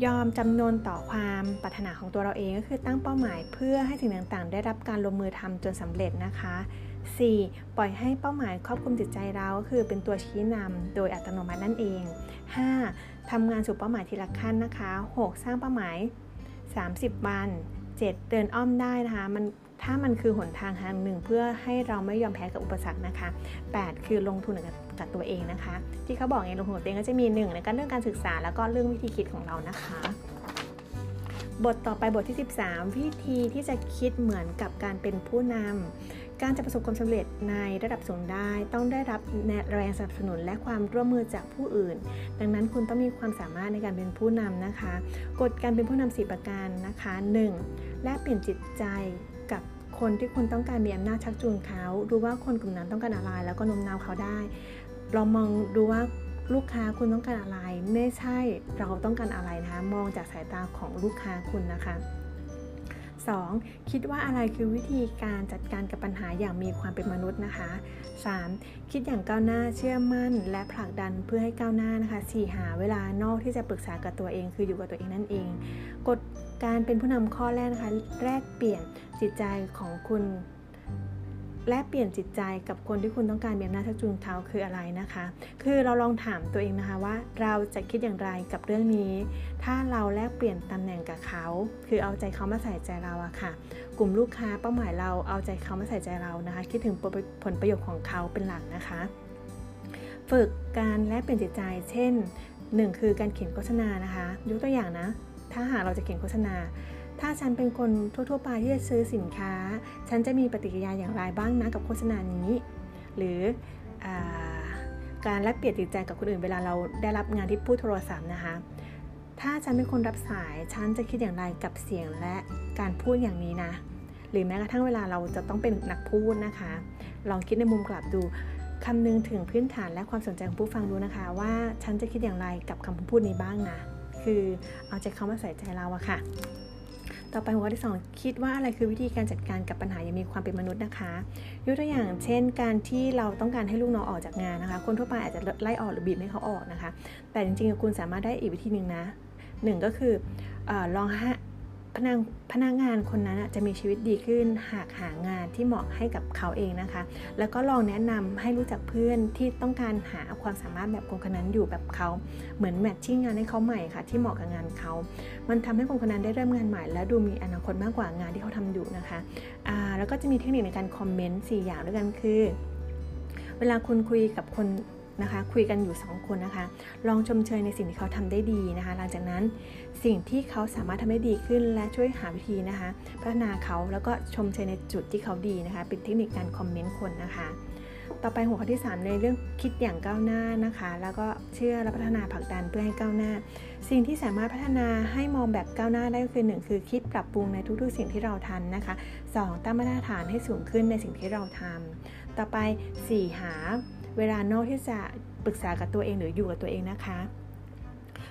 ยอมจำนนต่อความปรารถนาของตัวเราเองก็คือตั้งเป้าหมายเพื่อให้สิ่งต่างๆ ได้รับการลงมือทำจนสำเร็จนะคะ 4. ปล่อยให้เป้าหมายครอบคลุมจิตใจเราก็คือเป็นตัวชี้นำโดยอัตโนมัตินั่นเอง 5. ทำงานสู่เป้าหมายทีละขั้นนะคะ 6. สร้างเป้าหมาย 30 วัน 7. เดินอ้อมได้นะคะมันถ้ามันคือหนทางทางหนึ่งเพื่อให้เราไม่ยอมแพ้กับอุปสรรคนะคะ 8. คือลงทุนกับตัวเองนะคะ ที่เขาบอกไงลงทุนกับตัวเองก็จะมี1ในการเรื่องการศึกษาแล้วก็เรื่องวิธีคิดของเรานะคะ บทต่อไปบทที่ 13 วิธีที่จะคิดเหมือนกับการเป็นผู้นำ การจะประสบความสำเร็จในระดับสูงได้ ต้องได้รับแรงสนับสนุนและความร่วมมือจากผู้อื่น ดังนั้นคุณต้องมีความสามารถในการเป็นผู้นำนะคะกฎการเป็นผู้นำสีประการนะคะ 1. แลกเปลี่ยนจิตใจกับคนที่คุณต้องการมีอำนาจชักจูงเขาดูว่าคนกลุ่มนั้นต้องการอะไรแล้วก็โน้มน้าวเขาได้เรามองดูว่าลูกค้าคุณต้องการอะไร ไม่ใช่เราต้องการอะไรนะคะ มองจากสายตาของลูกค้าคุณนะคะ 2. คิดว่าอะไรคือวิธีการจัดการกับปัญหาอย่างมีความเป็นมนุษย์นะคะ 3. คิดอย่างก้าวหน้าเชื่อมั่น และผลักดันเพื่อให้ก้าวหน้านะคะ 4. หาเวลานอกที่จะปรึกษากับตัวเองคืออยู่กับตัวเองนั่นเองกฎการเป็นผู้นำข้อแรกนะคะ แรกเปลี่ยนจิตใจของคุณ และเปลี่ยนจิตใจกับคนที่คุณต้องการมีอำนาจชักจูงเขาคืออะไรนะคะ คือเราลองถามตัวเองนะคะว่าเราจะคิดอย่างไรกับเรื่องนี้ ถ้าเราแลกเปลี่ยนตำแหน่งกับเขา คือเอาใจเขามาใส่ใจเราอะค่ะ กลุ่มลูกค้าเป้าหมายเราเอาใจเขามาใส่ใจเรานะคะ คิดถึงผลประโยชน์ของเขาเป็นหลักนะคะ ฝึกการแลกเปลี่ยนจิตใจ เช่น 1 คือการเขียนโฆษณานะคะ ยกตัวอย่างนะ ถ้าหากเราจะเขียนโฆษณา ถ้าฉันเป็นคนทั่วๆไปที่จะซื้อสินค้า ฉันจะมีปฏิกิริยาอย่างไรบ้างนะกับโฆษณานี้ หรืออการแลกเปลี่ยนจิตใจกับคนอื่นเวลาเราได้รับงานที่พูดโทรศัพท์นะคะ ถ้าฉันเป็นคนรับสาย ฉันจะคิดอย่างไรกับเสียงและการพูดอย่างนี้นะ หรือแม้กระทั่งเวลาเราจะต้องเป็นนักพูดนะคะ ลองคิดในมุมกลับดูคำนึงถึงพื้นฐานและความสนใจของผู้ฟังดูนะคะ ว่าฉันจะคิดอย่างไรกับคำพูดนี้บ้างนะ คือเอาใจเขามาใส่ใจเราอะค่ะ ต่อไปหัวข้อที่ 2 คิดว่าอะไรคือวิธีการจัดการกับปัญหายังมีความเป็นมนุษย์นะคะยกตัวอย่างเช่น การที่เราต้องการให้ลูกน้องออกจากงานนะคะ คนทั่วไปอาจจะไล่ออกหรือบีบให้เขาออกนะคะ แต่จริงๆคุณสามารถได้อีกวิธีหนึ่งนะหนึ่งก็คืออลอง พนักพนักงานคนนั้นจะมีชีวิตดีขึ้น หากหางานที่เหมาะให้กับเขาเองนะคะ แล้วก็ลองแนะนำให้รู้จักเพื่อนที่ต้องการหาความสามารถแบบคนคนนั้นอยู่แบบเขา เหมือนแมทชิ่งงานให้เขาใหม่ค่ะ ที่เหมาะกับงานเขา มันทำให้คนคนนั้นได้เริ่มงานใหม่ และดูมีอนาคตมากกว่างานที่เขาทำอยู่นะคะอ่าแล้วก็จะมีเทคนิคในการคอมเมนต์4อย่างด้วยกันคือ เวลาคุณคุยกับคน นะคะ คุยกันอยู่ 2 คนนะคะ ลองชมเชยในสิ่งที่เขาทำได้ดีนะคะ หลังจากนั้นสิ่งที่เขาสามารถทำได้ดีขึ้น และช่วยหาวิธีนะคะ พัฒนาเขาแล้วก็ชมเชยในจุดที่เขาดีนะคะ เป็นเทคนิคการคอมเมนต์คนนะคะ ต่อไปหัวข้อที่ 3 ในเรื่องคิดอย่างก้าวหน้านะคะ แล้วก็เชื่อและพัฒนาผลักดันเพื่อให้ก้าวหน้า สิ่งที่สามารถพัฒนาให้มองแบบก้าวหน้าได้ก็คือ 1 คือคิดปรับปรุงในทุกๆ สิ่งที่เราทำนะคะ 2 ตั้งมาตรฐานให้สูงขึ้นในสิ่งที่เราทำต่อไป 4 หา เวลานอกที่จะปรึกษากับตัวเองหรืออยู่กับตัวเองนะคะ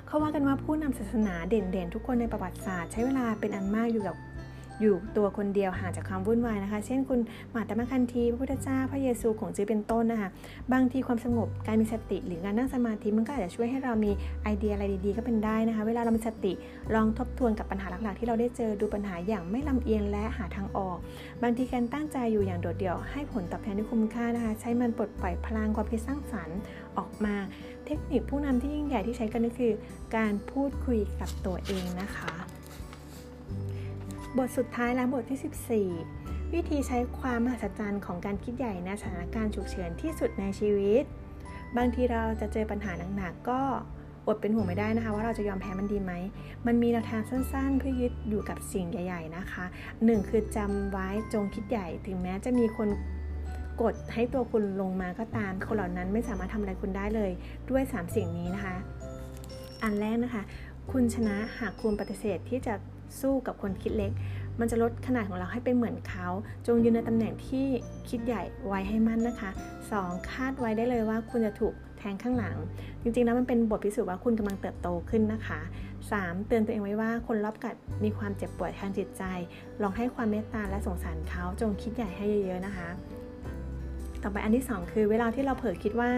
เขาว่ากันว่าผู้นำศาสนาเด่นๆ ทุกคนในประวัติศาสตร์ ใช้เวลาเป็นอันมากอยู่กับ อยู่ตัวคนเดียวห่างจากความวุ่นวายนะคะ เช่นคุณมาตมคันธีพระพุทธเจ้าพระเยซูของจื้อเป็นต้นนะคะบางทีความสงบการมีสติ หรือการนั่งสมาธิมันก็อาจจะช่วยให้เรามีไอเดียอะไรดีๆ ก็เป็นได้นะคะ เวลาเรามีสติลองทบทวนกับปัญหาหลักๆ ที่เราได้เจอดูปัญหาอย่างไม่ลำเอียงและหาทางออก บางทีการตั้งใจอยู่อย่างโดดเดี่ยวให้ผลตอบแทนที่คุ้มค่านะคะ ใช้มันปลดปล่อยพลังความคิดสร้างสรรค์ออกมา เทคนิคผู้นำที่ยิ่งใหญ่ที่ใช้กันก็คือ การพูดคุยกับตัวเองนะคะ บทสุดท้ายและบทที่ 14 วิธีใช้ความมหัศจรรย์ของการคิดใหญ่ในสถานการณ์ฉุกเฉินที่สุดในชีวิต บางทีเราจะเจอปัญหาหนักๆก็อดเป็นห่วงไม่ได้นะคะ ว่าเราจะยอมแพ้มันดีไหม มันมีแนวทางสั้นๆ เพื่อยึดอยู่กับสิ่งใหญ่ ๆนะคะ 1 คือจำไว้จงคิดใหญ่ ถึงแม้จะมีคนกดให้ตัวคุณลงมาก็ตาม คนเหล่านั้นไม่สามารถทำอะไรคุณได้เลยด้วย 3 สิ่งนี้นะคะ อันแรกนะคะ คุณชนะหากคุณปฏิเสธที่จะ สู้กับคนคิดเล็ก มันจะลดขนาดของเราให้เป็นเหมือนเขา จงยืนในตำแหน่งที่คิดใหญ่ไว้ให้มั่นนะคะ 2. คาดไว้ได้เลยว่าคุณจะถูกแทงข้างหลัง จริงๆแล้วมันเป็นบทพิสูจน์ว่าคุณกำลังเติบโตขึ้นนะคะ 3. เตือนตัวเองไว้ว่าคนรอบกัดมีความเจ็บปวดทางจิตใจ ลองให้ความเมตตาและสงสารเขาจงคิดใหญ่ให้เยอะๆนะคะต่อไปอันที่ 2 คือเวลาที่เราเผลอคิดว่า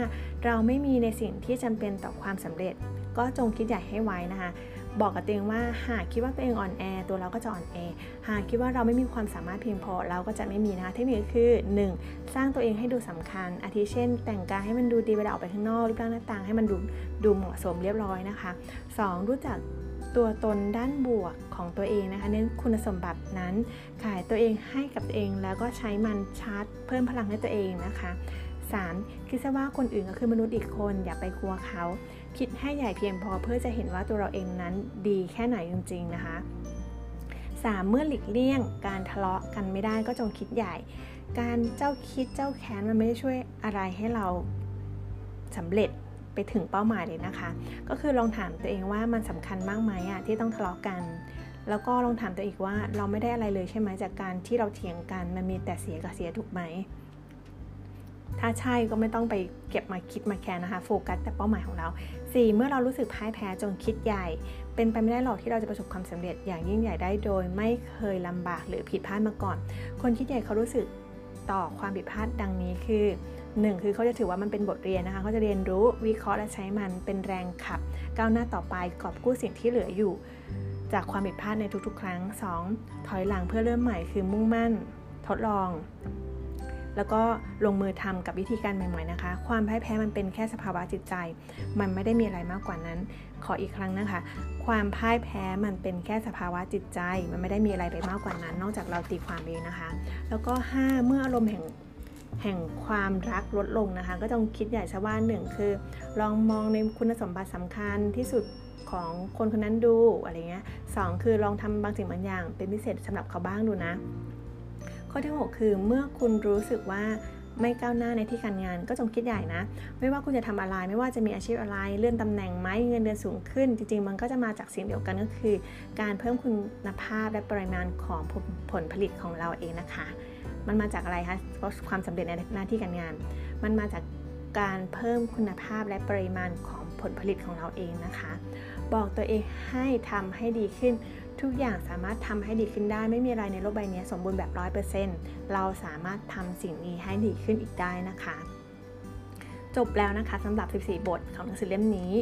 เราไม่มีในสิ่งที่จำเป็นต่อความสำเร็จ ก็จงคิดใหญ่ให้ไว้นะคะ บอกกับตัวเองว่าหากคิดว่าตัวเองอ่อนแอตัวเราก็จะอ่อนแอ หากคิดว่าเราไม่มีความสามารถเพียงพอเราก็จะไม่มีนะคะเทคนิคคือ 1. สร้างตัวเองให้ดูสำคัญ อาทิเช่น แต่งกายให้มันดูดีเวลาออกไปข้างนอกรูปร่างหน้าตางให้มันดูดูเหมาะสมเรียบร้อยนะคะ 2. รู้จักตัวตนด้านบวกของตัวเองนะคะ เน้นคุณสมบัตินั้น ขายตัวเองให้กับตัวเองแล้วก็ใช้มันชาร์จเพิ่มพลังให้ตัวเองนะคะ 3. คิดซะว่าคนอื่นก็คือมนุษย์อีกคน อย่าไปกลัวเขา คิดให้ใหญ่เพียงพอเพื่อจะเห็นว่าตัวเราเองนั้นดีแค่ไหนจริง ๆ นะคะ 3. เมื่อหลีกเลี่ยงการทะเลาะกันไม่ได้ก็จงคิดใหญ่ การเจ้าคิดเจ้าแค้นมันไม่ได้ช่วยอะไรให้เราสำเร็จไปถึงเป้าหมายเลยนะคะ ก็คือลองถามตัวเองว่ามันสำคัญมากไหมอะที่ต้องทะเลาะกัน แล้วก็ลองถามตัวอีกว่าเราไม่ได้อะไรเลยใช่ไหมจากการที่เราเถียงกันมันมีแต่เสียกับเสียถูกไหม ถ้าใช่ก็ไม่ต้องไปเก็บมาคิดมาแคร์นะคะโฟกัสแต่เป้าหมายของเรา 4. เมื่อเรารู้สึกพ่ายแพ้จงคิดใหญ่ เป็นไปไม่ได้หรอกที่เราจะประสบความสำเร็จอย่างยิ่งใหญ่ได้โดย ไม่เคยลำบากหรือผิดพลาดมาก่อน คนคิดใหญ่เขารู้สึกต่อความผิดพลาดดังนี้คือ 1. คือเขาจะถือว่ามันเป็นบทเรียนนะคะเขาจะเรียนรู้วิเคราะห์และใช้มันเป็นแรงขับ ก้าวหน้าต่อไปกอบกู้สิ่งที่เหลืออยู่ จากความผิดพลาดในทุกๆ ครั้ง 2. ถอยหลังเพื่อเริ่มใหม่คือมุ่งมั่น ทดลอง แล้วก็ลงมือทำกับวิธีการใหม่ๆนะคะ ความพ่ายแพ้มันเป็นแค่สภาวะจิตใจ มันไม่ได้มีอะไรมากกว่านั้น ขออีกครั้งนะคะ ความพ่ายแพ้มันเป็นแค่สภาวะจิตใจ มันไม่ได้มีอะไรไปมากกว่านั้น นอกจากเราตีความเองนะคะ แล้วก็ 5 เมื่ออารมณ์แห่งแห่งความรักลดลงนะคะ ก็ต้องคิดใหญ่ชะว่าหนึ่งคือ ลองมองในคุณสมบัติสำคัญที่สุดของคนคนนั้นดูอะไรเงี้ยสคือลองทำบางสิ่งบางอย่าง เป็นพิเศษสำหรับเขาบ้างดูนะ ข้อที่ 6 คือเมื่อคุณรู้สึกว่าไม่ก้าวหน้าในที่การงานก็จงคิดใหญ่นะ ไม่ว่าคุณจะทำอะไร ไม่ว่าจะมีอาชีพอะไร เลื่อนตำแหน่งไหมเงินเดือนสูงขึ้น จริง ๆ มันก็จะมาจากสิ่งเดียวกันก็คือ การเพิ่มคุณภาพและปริมาณของผลผลิตของเราเองนะคะ มันมาจากอะไรคะความสำเร็จในหน้าที่การงาน มันมาจากการเพิ่มคุณภาพและปริมาณของผลผลิตของเราเองนะคะ บอกตัวเองให้ทำให้ดีขึ้น ทุกอย่างสามารถทำให้ดีขึ้นได้ไม่มีอะไรในโลกใบนี้สมบูรณ์แบบ100%เราสามารถทำสิ่งนี้ให้ดีขึ้นอีกได้นะคะ จบแล้วนะคะสำหรับ 14 บทของหนังสือเล่มนี้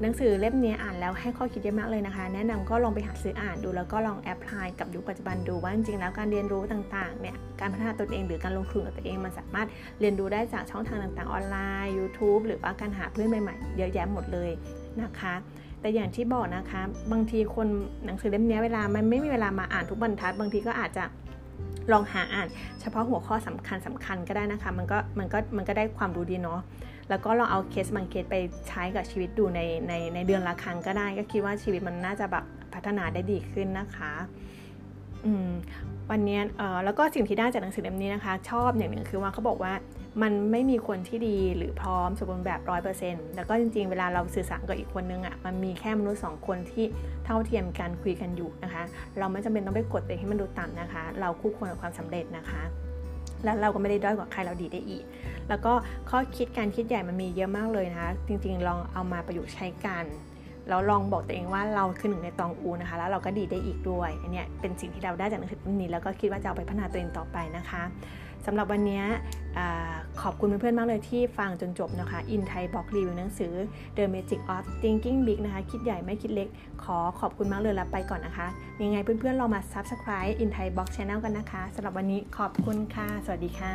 หนังสือเล่มนี้อ่านแล้วให้ข้อคิดเยอะมากเลยนะคะ แนะนำก็ลองไปหาซื้ออ่านดูแล้วก็ลองแอพพลายกับยุคปัจจุบันดูว่าจริงๆแล้วการเรียนรู้ต่างๆเนี่ยการพัฒนาตนเองหรือการลงทุนกับตัวเองมันสามารถเรียนรู้ได้จากช่องทางต่างๆออนไลน์ YouTube หรือว่าการหาเพื่อนใหม่ๆเยอะแยะหมดเลยนะคะ แต่อย่างที่บอกนะคะ บางทีคนหนังสือเล่มนี้เวลามันไม่มีเวลามาอ่านทุกบรรทัด บางทีก็อาจจะลองหาอ่าน เฉพาะหัวข้อสำคัญสำคัญก็ได้นะคะ มันก็มันก็มันก็ได้ความรู้ดีเนาะแล้วก็ลองเอาเคสบางเคสไปใช้กับชีวิตดูในในในเดือนละครั้งก็ได้ ก็คิดว่าชีวิตมันน่าจะแบบพัฒนาได้ดีขึ้นนะคะอืมวันนี้เออแล้วก็สิ่งที่ได้จากหนังสือเล่มนี้นะคะ ชอบอย่างหนึ่งคือว่าเขาบอกว่า มันไม่มีคนที่ดีหรือพร้อมสมบูรณ์แบบร้อยเปอร์เซ็นต์แล้วก็จริงๆ เวลาเราสื่อสารกับอีกคนนึงอะ่ะ มันมีแค่มนุษย์สองคนที่เท่าเทียมกันคุยกันอยู่นะคะ เราไม่จำเป็นต้องไปกดตัวให้มันดูต่ำนะคะ เราคู่ควรกับความสำเร็จนะคะ แล้วเราก็ไม่ได้ด้อยกว่าใครเราดีได้อีก แล้วก็ข้อคิดการคิดใหญ่มันมีเยอะมากเลยนะคะ จริงๆ ลองเอามาประยุกต์ใช้กันแล้วลองบอกตัวเองว่าเราคือหนึ่งในตองอูนะคะ แล้วเราก็ดีได้อีกด้วย อันเนี้ยเป็นสิ่งที่เราได้จากหนังสือเล่มนี้แล้วก็คิดว่าจะเอาไปพัฒนาตัวเองต่อไปนะคะ สำหรับวันนี้ขอบคุณเพื่อนๆมากเลยที่ฟังจนจบนะคะ อินไทยบอกรีวิวหนังสือ The Magic of Thinking Big นะคะ คิดใหญ่ไม่คิดเล็ก ขอขอบคุณมากเลยแล้วไปก่อนนะคะ ยังไงเพื่อนๆลองมา Subscribe อินไทยบอก Channel กันนะคะสำหรับวันนี้ขอบคุณค่ะ สวัสดีค่ะ